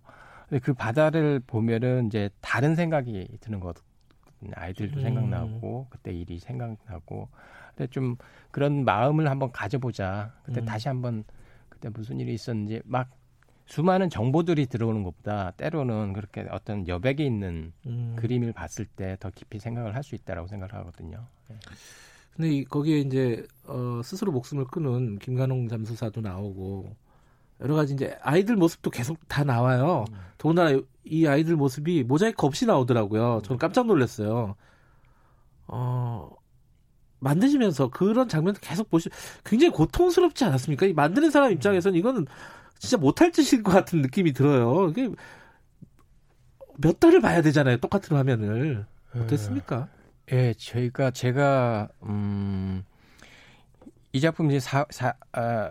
근데 그 바다를 보면은 이제 다른 생각이 드는 것. 아이들도 음. 생각나고 그때 일이 생각나고 근데 좀 그런 마음을 한번 가져보자. 그때 음. 다시 한번 그때 무슨 일이 있었는지 막 수많은 정보들이 들어오는 것보다 때로는 그렇게 어떤 여백이 있는 음. 그림을 봤을 때 더 깊이 생각을 할 수 있다라고 생각을 하거든요. 네. 근데 이, 거기에 이제 어, 스스로 목숨을 끊은 김관홍 잠수사도 나오고 여러 가지 이제 아이들 모습도 계속 다 나와요. 음. 더군다나 이 아이들 모습이 모자이크 없이 나오더라고요. 저는 깜짝 놀랐어요. 어, 만드시면서 그런 장면도 계속 보시 굉장히 고통스럽지 않았습니까? 이 만드는 사람 입장에서는 이거는 진짜 못할 짓일 것 같은 느낌이 들어요. 이게 몇 달을 봐야 되잖아요. 똑같은 화면을. 어땠습니까? 예, 저희가 제가 음. 이 작품 이제 사, 사, 아,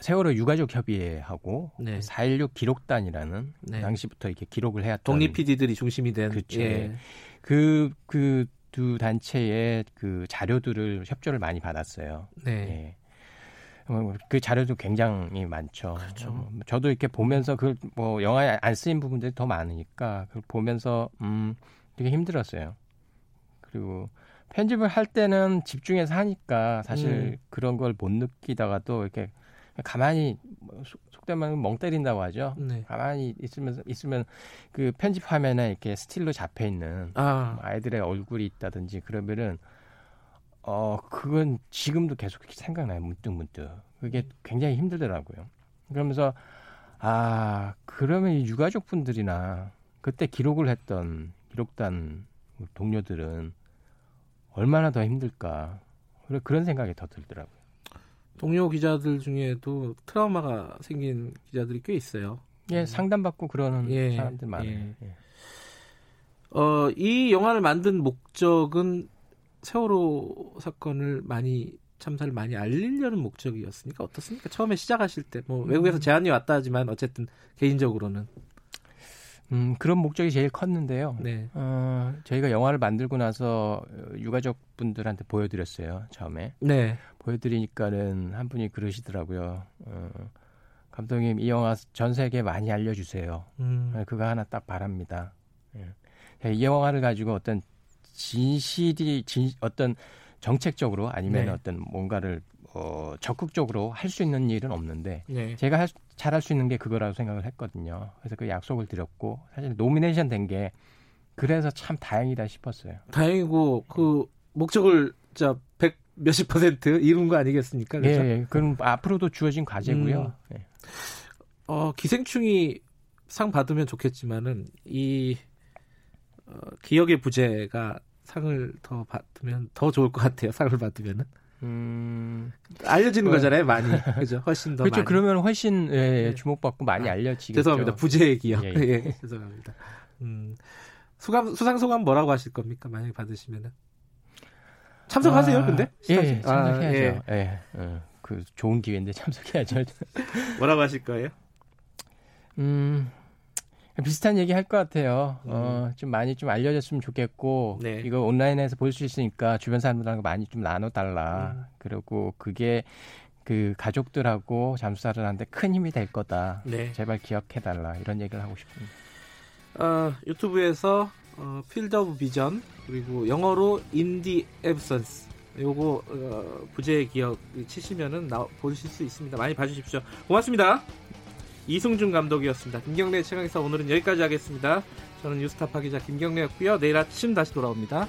세월호 유가족 협의회하고 네. 4.16 기록단이라는 네. 당시부터 이렇게 기록을 해왔던 독립 PD들이 중심이 된 그렇죠. 예. 그, 그 두 단체의 그 자료들을 협조를 많이 받았어요. 네. 예. 어, 그 자료도 굉장히 많죠. 그렇죠. 어, 저도 이렇게 보면서 그뭐 영화에 안 쓰인 부분들이 더 많으니까 그걸 보면서 음 되게 힘들었어요. 그리고 편집을 할 때는 집중해서 하니까 사실 음. 그런 걸 못 느끼다가도 이렇게 가만히 뭐 속된 말로 멍 때린다고 하죠. 네. 가만히 있으면서 있으면 그 편집 화면에 이렇게 스틸로 잡혀 있는 아. 아이들의 얼굴이 있다든지 그러면은 어 그건 지금도 계속 생각나요. 문득 문득 그게 굉장히 힘들더라고요. 그러면서 아 그러면 이 유가족 분들이나 그때 기록을 했던 기록단 동료들은 얼마나 더 힘들까. 그런 생각이 더 들더라고요. 동료 기자들 중에도 트라우마가 생긴 기자들이 꽤 있어요. 예, 상담받고 그러는 예, 사람들 많아요. 예. 예. 어, 이 영화를 만든 목적은 세월호 사건을 많이 참사를 많이 알리려는 목적이었으니까 어떻습니까? 처음에 시작하실 때뭐 음. 외국에서 제안이 왔다 하지만 어쨌든 개인적으로는 음, 그런 목적이 제일 컸는데요. 네. 어, 저희가 영화를 만들고 나서 유가족 분들한테 보여드렸어요. 처음에. 네. 보여드리니까는 한 분이 그러시더라고요. 어, 감독님, 이 영화 전 세계에 많이 알려주세요. 음. 네, 그거 하나 딱 바랍니다. 예. 이 영화를 가지고 어떤 진실이, 진, 어떤 정책적으로 아니면 네. 어떤 뭔가를 어, 적극적으로 할 수 있는 일은 없는데 네. 제가 할, 잘할 수 있는 게 그거라고 생각을 했거든요. 그래서 그 약속을 드렸고 사실 nomination 된 게 그래서 참 다행이다 싶었어요. 다행이고 그 목적을 자 100 몇십 퍼센트 이룬 거 아니겠습니까? 그렇죠? 예, 그럼 앞으로도 주어진 과제고요. 음, 예. 어, 기생충이 상 받으면 좋겠지만은 이 어, 기억의 부재가 상을 더 받으면 더 좋을 것 같아요. 상을 받으면은. 음... 알려지는 그 거잖아요, 많이. [laughs] 그죠? 훨씬 더 그렇죠. 많이. 그러면 훨씬 예, 예, 네. 주목받고 많이 아, 알려지겠죠. 죄송합니다. 부재의 기억. 예, 예. [laughs] 예 죄송합니다. 음. 수감 수상 소감 뭐라고 하실 겁니까? 만약에 받으시면은. 참석하세요, 아, 근데? 예, 예 참석해야죠. 아, 예. 그 좋은 기회인데 [laughs] 참석해야죠. 뭐라고 하실 거예요? 음. 비슷한 얘기 할 것 같아요. 음. 어, 좀 많이 좀 알려졌으면 좋겠고, 네. 이거 온라인에서 볼 수 있으니까 주변 사람들하고 많이 좀 나눠달라. 음. 그리고 그게 그 가족들하고 잠수사들한테 큰 힘이 될 거다. 네. 제발 기억해달라. 이런 얘기를 하고 싶습니다. 어, 유튜브에서 어, Field of Vision 그리고 영어로 In the Absence 요거 어, 부재 기억 치시면은 나, 보실 수 있습니다. 많이 봐주십시오. 고맙습니다. 이승준 감독이었습니다. 김경래 최강에서 오늘은 여기까지 하겠습니다. 저는 뉴스타파 기자 김경래였고요. 내일 아침 다시 돌아옵니다.